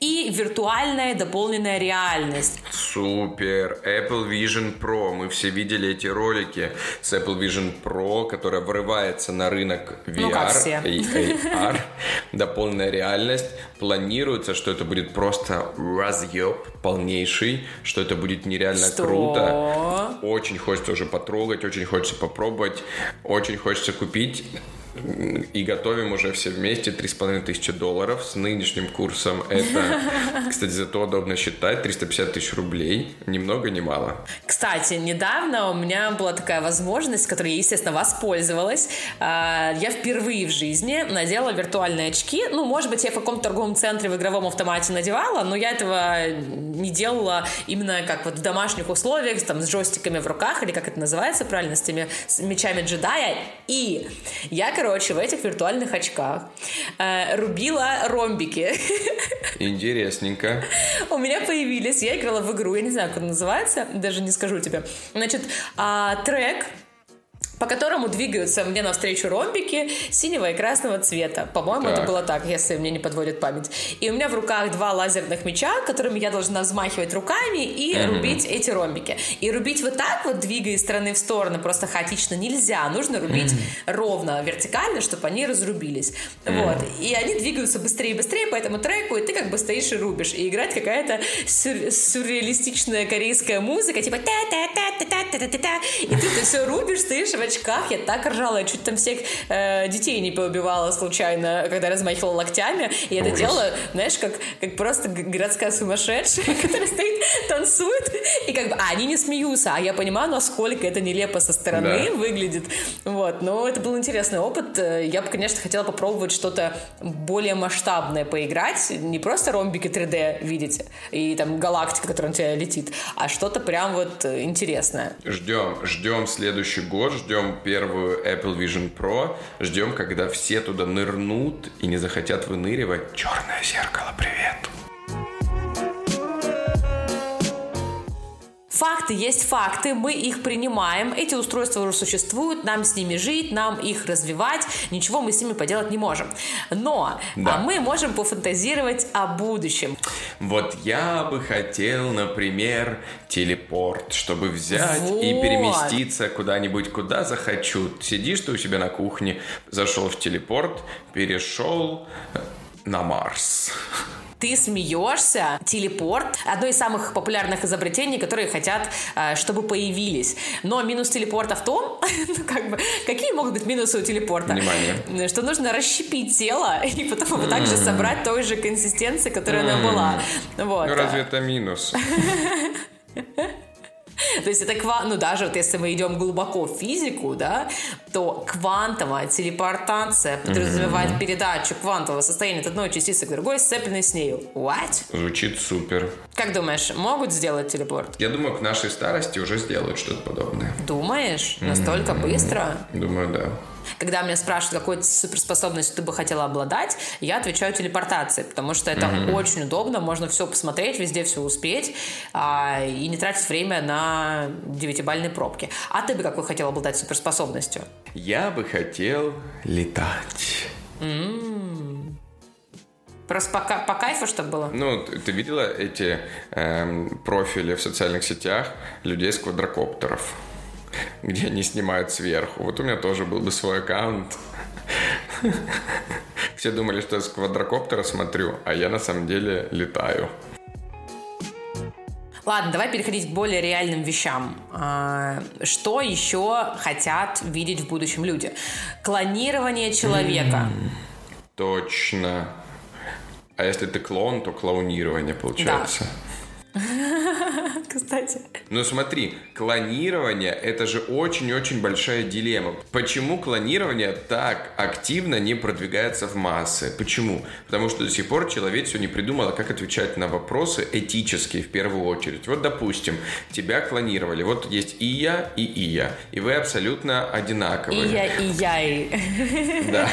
и виртуальная дополненная реальность. Супер. Apple Vision Pro. Мы все видели эти ролики с Apple Vision Pro, которая врывается на рынок VR Ну, как все. и AR. Дополненная реальность. Планируется, что это будет просто разъеб полнейший, что это будет нереально Что? круто. Очень хочется уже потрогать, очень хочется попробовать, очень хочется купить. И готовим уже все вместе 3,5 тысячи долларов с нынешним курсом. Это, кстати, зато удобно считать, 350 тысяч рублей. Ни много, ни мало. Кстати, недавно у меня была такая возможность, которой я, естественно, воспользовалась. А, Я впервые в жизни надела виртуальные очки. Ну, может быть, я в каком-то торговом центре в игровом автомате надевала, но я этого не делала именно как вот в домашних условиях, там, с джойстиками в руках, или как это называется правильно, с теми с мечами джедая. И я, короче, в этих виртуальных очках э, рубила ромбики. Интересненько. У меня появились, я играла в игру, я не знаю, как она называется, даже не скажу тебе. Значит, а, трек по которому двигаются мне навстречу ромбики синего и красного цвета. По-моему, это было так, если мне не подводит память. И у меня в руках два лазерных меча, которыми я должна взмахивать руками и рубить эти ромбики. И рубить вот так вот, двигая из стороны в сторону, просто хаотично нельзя. Нужно рубить ровно, вертикально, чтобы они разрубились. Вот. И они двигаются быстрее и быстрее по этому треку, и ты как бы стоишь и рубишь. И играет какая-то сюр- сюрреалистичная корейская музыка, типа та-та-та-та-та-та-та. И ты это все рубишь, стоишь в очках. Я так ржала, я чуть там всех э, детей не поубивала случайно, когда размахивала локтями. И это Ужас. делала, знаешь, как, как просто городская сумасшедшая, которая стоит, танцует. И как бы, а, они не смеются, а я понимаю, насколько это нелепо со стороны Да. выглядит. Вот, но это был интересный опыт. Э, Я бы, конечно, хотела попробовать что-то более масштабное поиграть. Не просто ромбики 3D видеть и там галактика, которая на тебя летит, а что-то прям вот э, интересное. Ждем, ждем следующий год, ждем первую Apple Vision Pro, ждем, когда все туда нырнут и не захотят выныривать. Черное зеркало, привет. Факты есть факты, мы их принимаем. Эти устройства уже существуют, нам с ними жить, нам их развивать. Ничего мы с ними поделать не можем. Но Да. а мы можем пофантазировать о будущем. Вот я бы хотел, например, телепорт, чтобы взять и Вот. переместиться куда-нибудь, куда захочу. Сидишь ты у себя на кухне, зашел в телепорт, перешел на Марс. Ты смеешься, телепорт одно из самых популярных изобретений, которые хотят, э, чтобы появились. Но минус телепорта в том, ну, как бы, какие могут быть минусы у телепорта? Внимание. Что нужно расщепить тело и потом его также собрать той же консистенции, которая она была. Вот. Ну разве это минус? То есть это ква... ну даже вот если мы идем глубоко в физику, да, то квантовая телепортация подразумевает передачу квантового состояния от одной частицы к другой, сцепленной с нею. What? Звучит супер. Как думаешь, могут сделать телепорт? Я думаю, к нашей старости уже сделают что-то подобное. Думаешь? Настолько быстро? Думаю, да. Когда меня спрашивают, какой суперспособностью ты бы хотела обладать, я отвечаю телепортацией, потому что это очень удобно, можно все посмотреть, везде все успеть а, и не тратить время на девятибальные пробки. А ты бы какой хотела обладать суперспособностью? Я бы хотел летать. Просто по, по кайфу, чтобы было? Ну, ты, ты видела эти эм, профили в социальных сетях людей с квадрокоптеров, где они снимают сверху. Вот у меня тоже был бы свой аккаунт. Все думали, что я с квадрокоптера смотрю, а я на самом деле летаю. Ладно, давай переходить к более реальным вещам. А, Что еще хотят видеть в будущем люди? Клонирование человека. Точно. А если ты клоун, то клоунирование получается. Кстати. Ну смотри, клонирование это же очень-очень большая дилемма. Почему клонирование так активно не продвигается в массы? Почему? Потому что до сих пор человечество не придумало, как отвечать на вопросы этические в первую очередь. Вот, допустим, тебя клонировали. Вот есть и я, и и я. И вы абсолютно И одинаковые. я, и я, и... Да.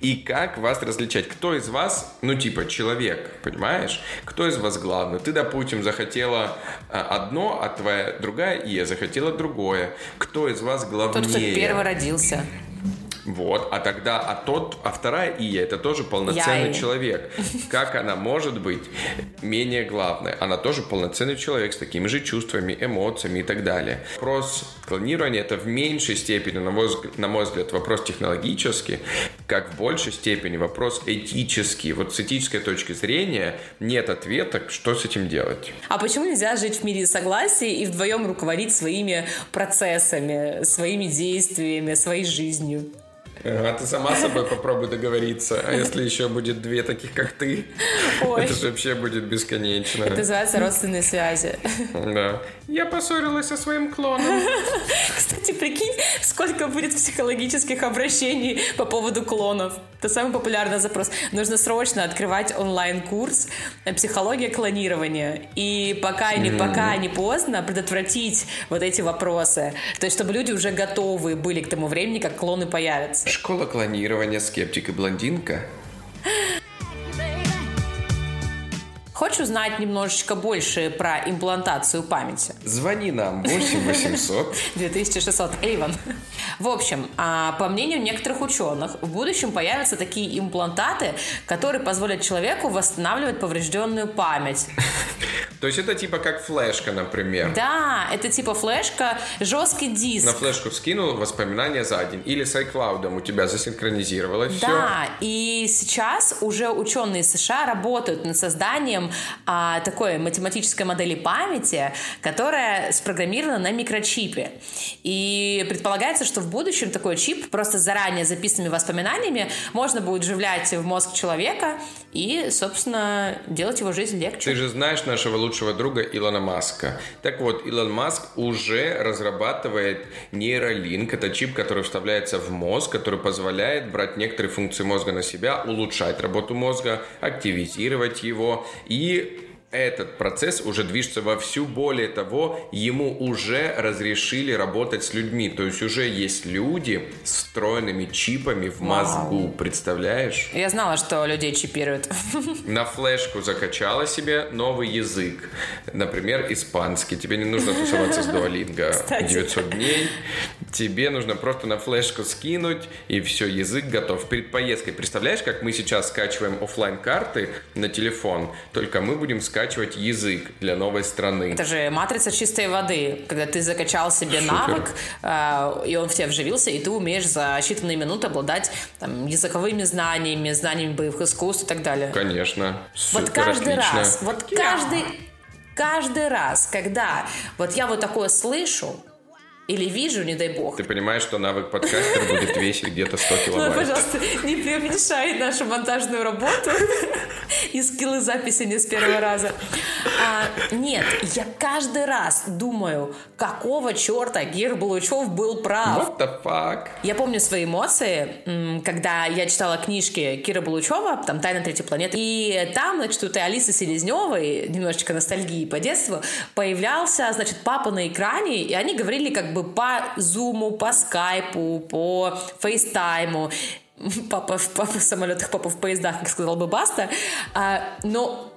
И как вас различать? Кто из вас, ну, типа, человек, понимаешь? Кто из вас главный? Ты, допустим, захотела а, одно, а твоя другая Ия захотела другое. Кто из вас главнее? Тот, кто первый родился. Вот, а тогда, а тот, а вторая Ия, это тоже полноценный Я человек. Как она может быть менее главной? Она тоже полноценный человек с такими же чувствами, эмоциями и так далее. Вопрос клонирования это в меньшей степени, на мой, взг- на мой взгляд, вопрос технологический, как в большей степени вопрос этический. Вот с этической точки зрения нет ответа, что с этим делать. А почему нельзя жить в мире согласия и вдвоем руководить своими процессами, своими действиями, своей жизнью? А ты сама с собой попробуй договориться. А если еще будет две таких, как ты, Ой. это же вообще будет бесконечно. Это называется родственные связи. Да. Я поссорилась со своим клоном. Кстати, прикинь, сколько будет психологических обращений по поводу клонов. Это самый популярный запрос. Нужно срочно открывать онлайн-курс «Психология клонирования». И пока не, пока не поздно предотвратить вот эти вопросы. То есть, чтобы люди уже готовы были к тому времени, как клоны появятся. Школа клонирования скептик и блондинка. Хочешь узнать немножечко больше про имплантацию памяти? Звони нам 8 800. 2600 Эйвон. В общем, а, по мнению некоторых ученых, в будущем появятся такие имплантаты, которые позволят человеку восстанавливать поврежденную память. То есть это типа как флешка, например. Да, это типа флешка, жесткий диск. На флешку скинул воспоминания за день. Или с iCloud у тебя засинхронизировалось все. Да, и сейчас уже ученые США работают над созданием а, такой математической модели памяти, которая спрограммирована на микрочипе. И предполагается, что в будущем такой чип просто заранее записанными воспоминаниями можно будет вживлять в мозг человека и, собственно, делать его жизнь легче. Ты же знаешь нашего лучшего друга Илона Маска. Так вот, Илон Маск уже разрабатывает нейролинк. Это чип, который вставляется в мозг, который позволяет брать некоторые функции мозга на себя, улучшать работу мозга, активизировать его. И этот процесс уже движется вовсю. Более того, ему уже разрешили работать с людьми. То есть уже есть люди с встроенными чипами в мозгу. Представляешь? Я знала, что людей чипируют. На флешку закачала себе новый язык. Например, испанский. Тебе не нужно тусоваться с Дуолинго Кстати. 900 дней. Тебе нужно просто на флешку скинуть, и все, язык готов. Перед поездкой. Представляешь, как мы сейчас скачиваем оффлайн карты на телефон, только мы будем скачивать язык для новой страны. Это же матрица чистой воды, когда ты закачал себе Супер. навык, э, и он в тебя вживился, и ты умеешь за считанные минуты обладать там, языковыми знаниями, знаниями боевых искусств и так далее. Конечно. Вот Супер, каждый отлично. раз, вот каждый, каждый раз, когда вот я вот такое слышу или вижу, не дай бог, Ты понимаешь, что навык подкастера будет весить где-то 100 ну, килобайт. пожалуйста, не преуменьшай нашу монтажную работу и скиллы записи не с первого раза. А, нет, я каждый раз думаю, какого черта Гер Булычев был прав. What the fuck? Я помню свои эмоции, когда я читала книжки Кира Булычева, там «Тайна третьей планеты», и там, значит, у этой Алисы Селезневой, немножечко ностальгии по детству, появлялся, значит, папа на экране, и они говорили как бы по зуму, по скайпу, по фейстайму, папа, папа в самолетах, папа в поездах, как сказал бы Баста, А, но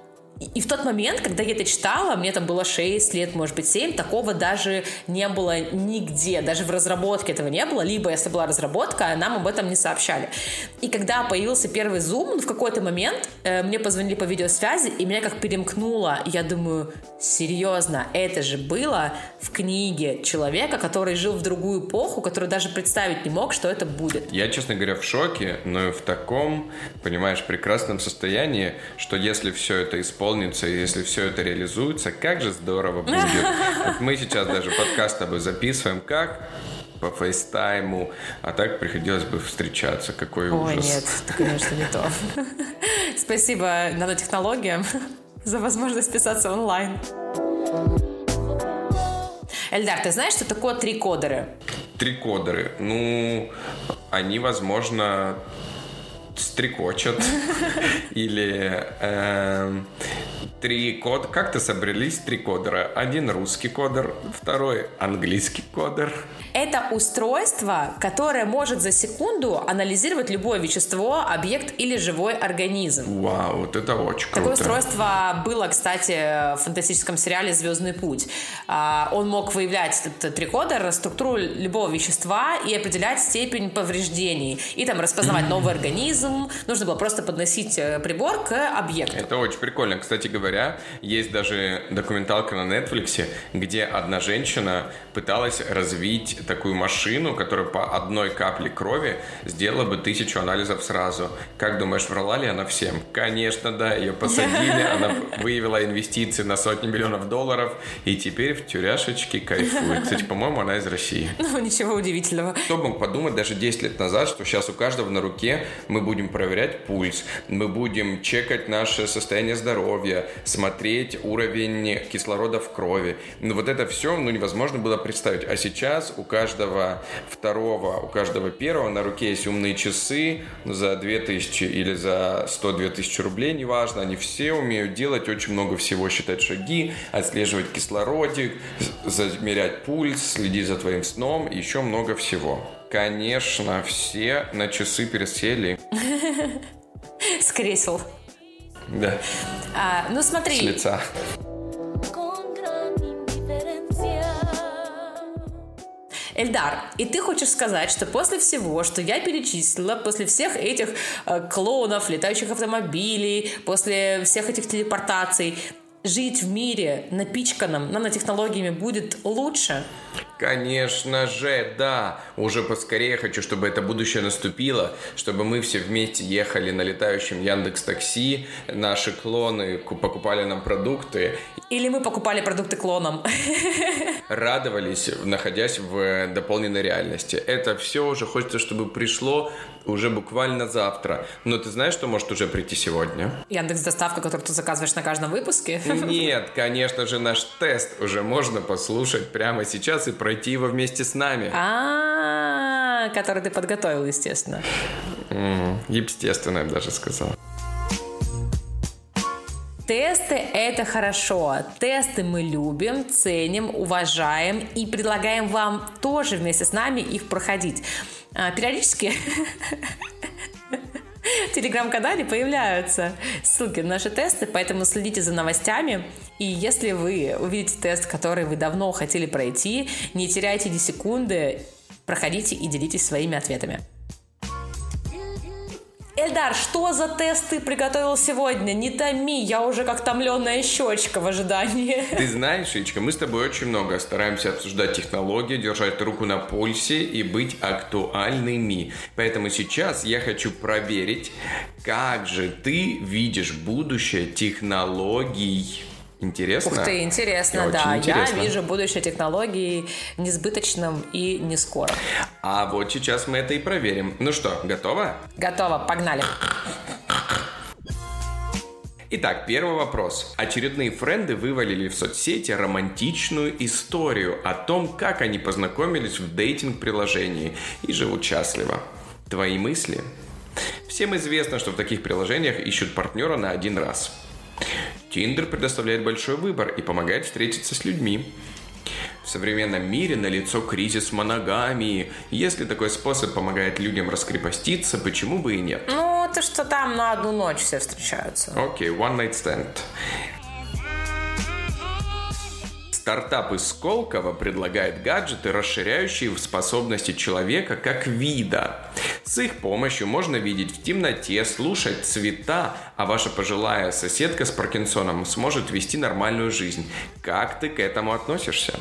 и- в тот момент, когда я это читала, мне там было 6 лет, может быть, 7, такого даже не было нигде, даже в разработке этого не было, либо если была разработка, нам об этом не сообщали. И когда появился первый зум, ну, в какой-то момент э, мне позвонили по видеосвязи, и меня как перемкнуло. Я думаю, серьезно, это же было в книге человека, который жил в другую эпоху, который даже представить не мог, что это будет. Я, честно говоря, в шоке, но в таком, понимаешь, прекрасном состоянии, что если все это исполнится, если все это реализуется, как же здорово будет. Вот мы сейчас даже подкаст с тобой записываем, как по фейстайму, а так приходилось бы встречаться. Какой Ой, ужас. нет, это, конечно, не то. Спасибо нанотехнологиям за возможность писаться онлайн. Эльдар, ты знаешь, что такое трикодеры? Трикодеры. Ну, они, возможно, стрекочат или эм, Три код. Как-то собрались три кодера. Один русский кодер, второй английский кодер. Это устройство, которое может за секунду анализировать любое вещество, объект или живой организм. Вау, вот это очень круто. Такое устройство было, кстати, в фантастическом сериале «Звездный путь». А, Он мог выявлять этот трикодер, структуру любого вещества и определять степень повреждений. И там распознавать новый организм. Нужно было просто подносить э, прибор к объекту. Это очень прикольно. Кстати говоря, есть даже документалка на Netflix, где одна женщина пыталась развить такую машину, которая по одной капле крови сделала бы тысячу анализов сразу. Как думаешь, врала ли она всем? Конечно, да. Ее посадили, она выявила инвестиции на сотни миллионов долларов, и теперь в тюряшечке кайфует. Кстати, по-моему, она из России. Ну, ничего удивительного. Кто мог подумать даже 10 лет назад, что сейчас у каждого на руке мы будем проверять пульс, мы будем чекать наше состояние здоровья, смотреть уровень кислорода в крови. Ну, вот это все, ну, невозможно было представить. А сейчас у каждого второго, у каждого первого на руке есть умные часы за 2000 или за 100-2 тысячи рублей, неважно. Они все умеют делать очень много всего, считать шаги, отслеживать кислородик, замерять пульс, следить за твоим сном и еще много всего. Конечно, все на часы пересели. С кресел. Да, А, ну, с смотри, лица. gran indiferencia. Эльдар, и ты хочешь сказать, что после всего, что я перечислила, после всех этих э, клонов, летающих автомобилей, после всех этих телепортаций, жить в мире напичканном нанотехнологиями будет лучше? Конечно же, да. Уже поскорее хочу, чтобы это будущее наступило, чтобы мы все вместе ехали на летающем Яндекс Такси, наши клоны ку- покупали нам продукты, Или мы покупали продукты клоном? радовались, находясь в дополненной реальности. Это все уже хочется, чтобы пришло уже буквально завтра. Но ты знаешь, что может уже прийти сегодня? Яндекс Доставка, которую ты заказываешь на каждом выпуске? Нет, конечно же, наш тест уже можно послушать прямо сейчас и пройти его вместе с нами. А, который ты подготовил, естественно. Естественно, я бы даже сказал. Тесты – это хорошо. Тесты мы любим, ценим, уважаем и предлагаем вам тоже вместе с нами их проходить. А, Периодически в телеграм-канале появляются ссылки на наши тесты, поэтому следите за новостями. И если вы увидите тест, который вы давно хотели пройти, не теряйте ни секунды, проходите и делитесь своими ответами. Эльдар, что за тест ты приготовил сегодня? Не томи, я уже как томленная щечка в ожидании. Ты знаешь, Ичка, мы с тобой очень много стараемся обсуждать технологии, держать руку на пульсе и быть актуальными. Поэтому сейчас я хочу проверить, как же ты видишь будущее технологий. Интересно? Ух ты, интересно, Очень да. интересно. Я вижу будущее технологии несбыточным и не скоро. А вот сейчас мы это и проверим. Ну что, готово? Готово, погнали. Итак, первый вопрос. Очередные френды вывалили в соцсети романтичную историю о том, как они познакомились в дейтинг-приложении и живут счастливо. Твои мысли? Всем известно, что в таких приложениях ищут партнера на один раз. Тиндер предоставляет большой выбор и помогает встретиться с людьми. В современном мире налицо кризис моногамии. Если такой способ помогает людям раскрепоститься, почему бы и нет? Ну, это что там на одну ночь все встречаются. Окей, one night stand. Стартап из Сколково предлагает гаджеты, расширяющие способности человека как вида. С их помощью можно видеть в темноте, слушать цвета, а ваша пожилая соседка с Паркинсоном сможет вести нормальную жизнь. Как ты к этому относишься?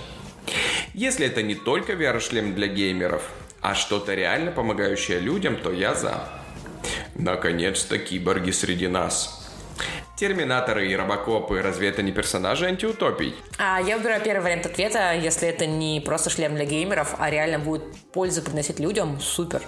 Если это не только VR-шлем для геймеров, а что-то реально помогающее людям, то я за. Наконец-то киборги среди нас. Терминаторы и робокопы, разве это не персонажи антиутопий? А я выбираю первый вариант ответа. Если это не просто шлем для геймеров, а реально будет пользу приносить людям, супер.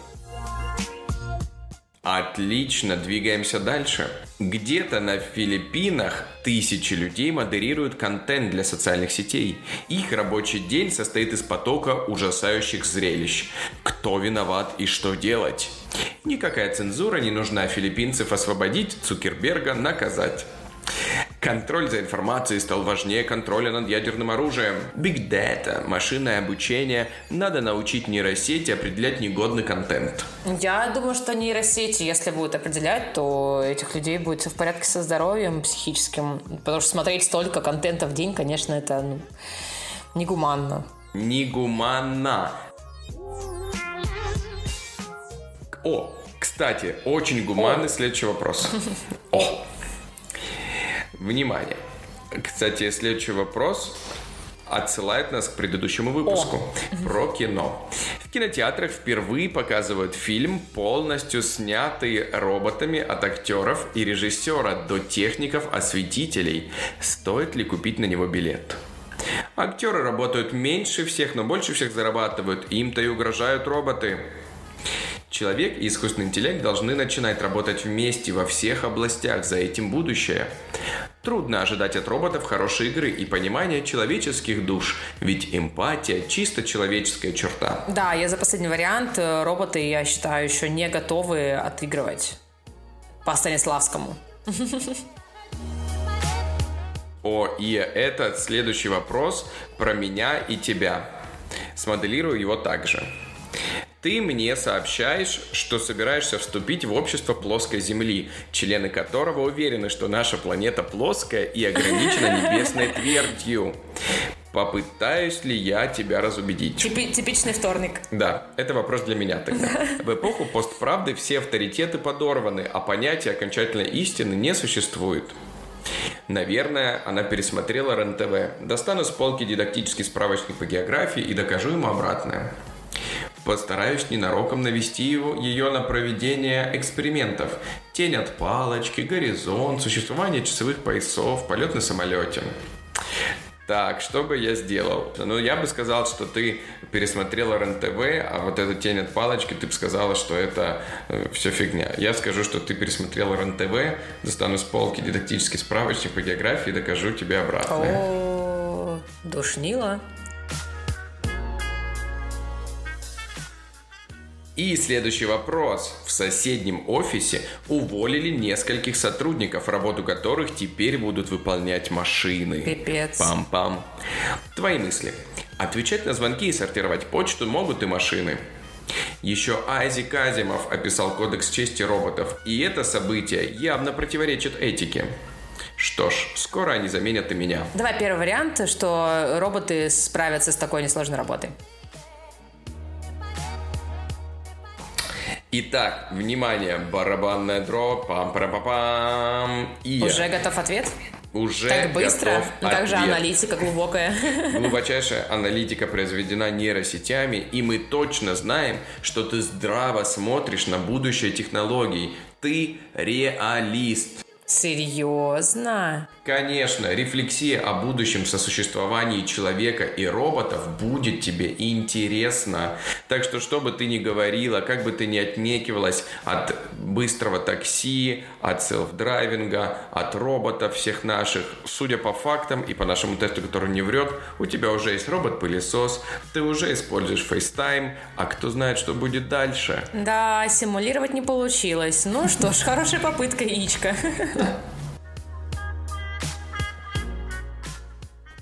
Отлично, двигаемся дальше. Где-то на Филиппинах тысячи людей модерируют контент для социальных сетей. Их рабочий день состоит из потока ужасающих зрелищ. Кто виноват и что делать? Никакая цензура не нужна филиппинцев освободить, Цукерберга наказать. Контроль за информацией стал важнее контроля над ядерным оружием. Big Data, машинное обучение, надо научить нейросети определять негодный контент. Я думаю, что нейросети, если будут определять, то этих людей будет все в порядке со здоровьем психическим. Потому что смотреть столько контента в день, конечно, это ну, негуманно. Негуманно. О, кстати, очень гуманный следующий вопрос. О! Внимание. Кстати, следующий вопрос отсылает нас к предыдущему выпуску про кино. В кинотеатрах впервые показывают фильм, полностью снятый роботами от актеров и режиссера до техников-осветителей. Стоит ли купить на него билет? Актеры работают меньше всех, но больше всех зарабатывают. Им-то и угрожают роботы. Человек и искусственный интеллект должны начинать работать вместе во всех областях, за этим будущее. Трудно ожидать от роботов хорошей игры и понимания человеческих душ, ведь эмпатия – чисто человеческая черта. Да, я за последний вариант. Э, Роботы, я считаю, еще не готовы отыгрывать по Станиславскому. О, и этот следующий вопрос про меня и тебя. Смоделирую его также. Ты мне сообщаешь, что собираешься вступить в общество плоской Земли, члены которого уверены, что наша планета плоская и ограничена небесной твердью. Попытаюсь ли я тебя разубедить? Типи- типичный вторник. Да, это вопрос для меня тогда. В эпоху постправды все авторитеты подорваны, а понятия окончательной истины не существует. Наверное, она пересмотрела РЕН-ТВ. Достану с полки дидактический справочник по географии и докажу ему обратное. Постараюсь ненароком навести его, ее на проведение экспериментов. Тень от палочки, горизонт, существование часовых поясов, полет на самолете. Так, что бы я сделал? Ну, я бы сказал, что ты пересмотрела РЕН-ТВ, а вот эту тень от палочки ты бы сказала, что это все фигня. Я скажу, что ты пересмотрела РЕН-ТВ, достану с полки дидактический справочник по географии и докажу тебе обратное. О, душнило. И следующий вопрос. В соседнем офисе уволили нескольких сотрудников, работу которых теперь будут выполнять машины. Пипец. Пам-пам. Твои мысли. Отвечать на звонки и сортировать почту могут и машины. Еще Айзек Азимов описал кодекс чести роботов, и это событие явно противоречит этике. Что ж, скоро они заменят и меня. Давай первый вариант, что роботы справятся с такой несложной работой. Итак, внимание, барабанная дробь, пам пам пам пам И Уже готов ответ? уже Так быстро? готов Ну как же ответ. аналитика глубокая. Глубочайшая аналитика произведена нейросетями, и мы точно знаем, что ты здраво смотришь на будущее технологий. Ты реалист. Серьезно? Конечно, рефлексия о будущем сосуществовании человека и роботов будет тебе интересна. Так что, что бы ты ни говорила, как бы ты ни отнекивалась от быстрого такси, от селф-драйвинга, от роботов всех наших, судя по фактам и по нашему тесту, который не врет, у тебя уже есть робот-пылесос, ты уже используешь FaceTime, а кто знает, что будет дальше. Да, симулировать не получилось. Ну что ж, хорошая попытка, яичко.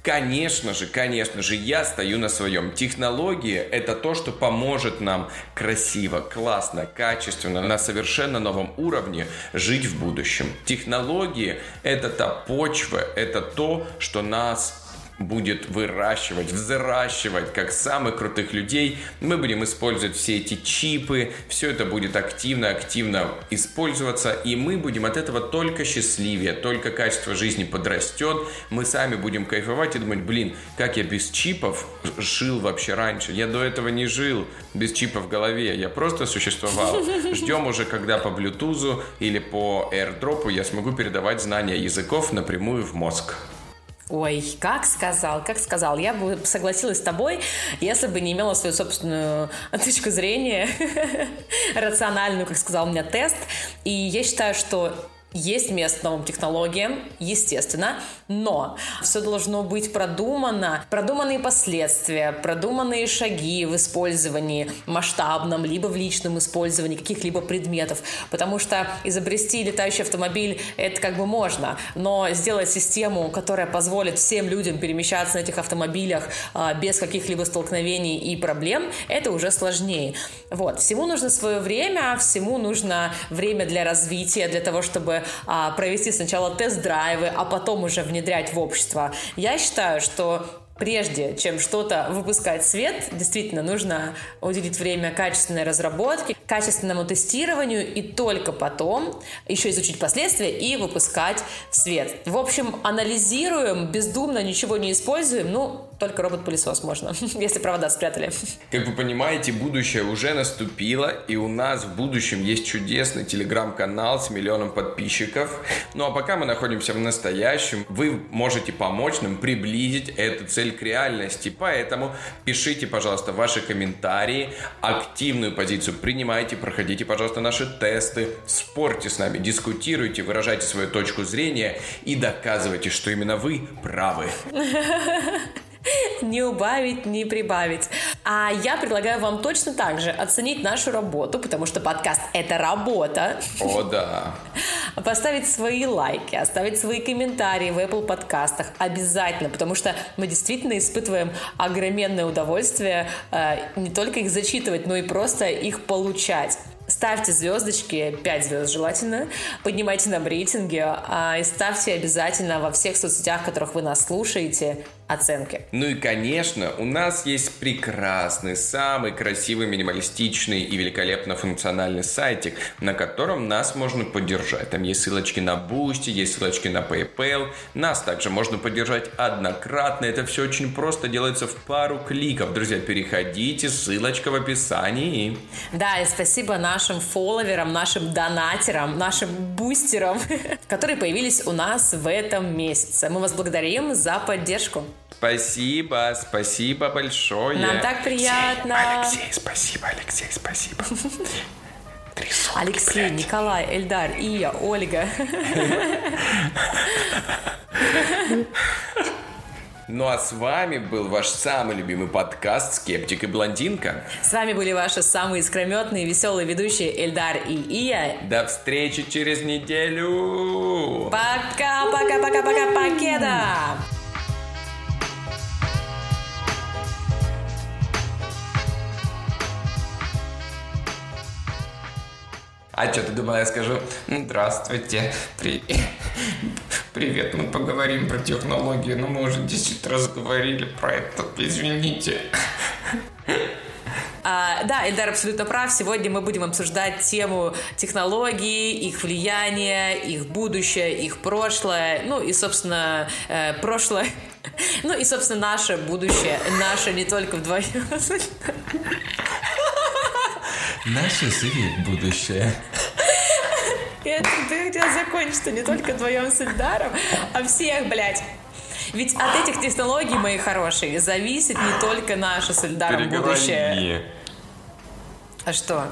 Конечно же, конечно же, я стою на своем. Технологии – это то, что поможет нам красиво, классно, качественно, на совершенно новом уровне жить в будущем. Технологии – это та почва, это то, что нас будет выращивать, взращивать как самых крутых людей. Мы будем использовать все эти чипы, все это будет активно-активно использоваться, и мы будем от этого только счастливее, только качество жизни подрастет, мы сами будем кайфовать и думать, блин, как я без чипов жил вообще раньше, я до этого не жил без чипа в голове, я просто существовал. Ждем уже, когда по Bluetooth или по AirDrop я смогу передавать знания языков напрямую в мозг. Ой, как сказал, как сказал. Я бы согласилась с тобой, если бы не имела свою собственную точку зрения, рациональную, как сказал у меня тест. И я считаю, что Есть место новым технологиям, естественно, но все должно быть продумано, продуманные последствия, продуманные шаги в использовании масштабном, либо в личном использовании каких-либо предметов, потому что изобрести летающий автомобиль это как бы можно, но сделать систему, которая позволит всем людям перемещаться на этих автомобилях а, без каких-либо столкновений и проблем, это уже сложнее. Вот, всему нужно свое время, всему нужно время для развития, для того, чтобы а, провести сначала тест-драйвы, а потом уже внедрять в общество. Я считаю, что прежде чем что-то выпускать в свет, действительно нужно уделить время качественной разработке, качественному тестированию и только потом еще изучить последствия и выпускать в свет. В общем, анализируем, бездумно ничего не используем, ну, только робот-пылесос можно, если провода спрятали. Как вы понимаете, будущее уже наступило, и у нас в будущем есть чудесный телеграм-канал с миллионом подписчиков. Ну а пока мы находимся в настоящем, вы можете помочь нам приблизить эту цель к реальности. Поэтому пишите, пожалуйста, ваши комментарии, активную позицию принимайте, проходите, пожалуйста, наши тесты, спорьте с нами, дискутируйте, выражайте свою точку зрения и доказывайте, что именно вы правы. не убавить, не прибавить. А я предлагаю вам точно так же оценить нашу работу, потому что подкаст — это работа. О, да. Поставить свои лайки, оставить свои комментарии в Apple подкастах обязательно, потому что мы действительно испытываем огроменное удовольствие э, не только их зачитывать, но и просто их получать. Ставьте звездочки, 5 звезд желательно, поднимайте нам рейтинги а, и ставьте обязательно во всех соцсетях, в которых вы нас слушаете, оценки. Ну и, конечно, у нас есть прекрасный, самый красивый, минималистичный и великолепно функциональный сайтик, на котором нас можно поддержать. Там есть ссылочки на Boosty, есть ссылочки на PayPal. Нас также можно поддержать однократно. Это все очень просто делается в пару кликов. Друзья, переходите, ссылочка в описании. Да, и спасибо нашим фолловерам, нашим донатерам, нашим бустерам, которые появились у нас в этом месяце. Мы вас благодарим за поддержку. Спасибо, спасибо большое. Нам так приятно. Алексей, Алексей спасибо, Алексей, спасибо. Три сотки, Алексей, блядь. Николай, Эльдар, Ия, Ольга. Ну а с вами был ваш самый любимый подкаст «Скептик и блондинка». С вами были ваши самые искрометные, веселые ведущие Эльдар и Ия. До встречи через неделю! Пока, пока, пока, пока, А что ты думала, я скажу? Здравствуйте, при... привет, мы поговорим про технологии, но мы уже 10 раз говорили про это, извините. А, да, Эльдар абсолютно прав. Сегодня мы будем обсуждать тему технологий, их влияние, их будущее, их прошлое, ну и, собственно, э, прошлое, ну и, собственно, наше будущее, наше не только вдвоем. Наше с будущее. Я ты хотела закончить, не только вдвоем с Эльдаром, а всех, блядь. Ведь от этих технологий, мои хорошие, зависит не только наше с Эльдаром будущее. А что?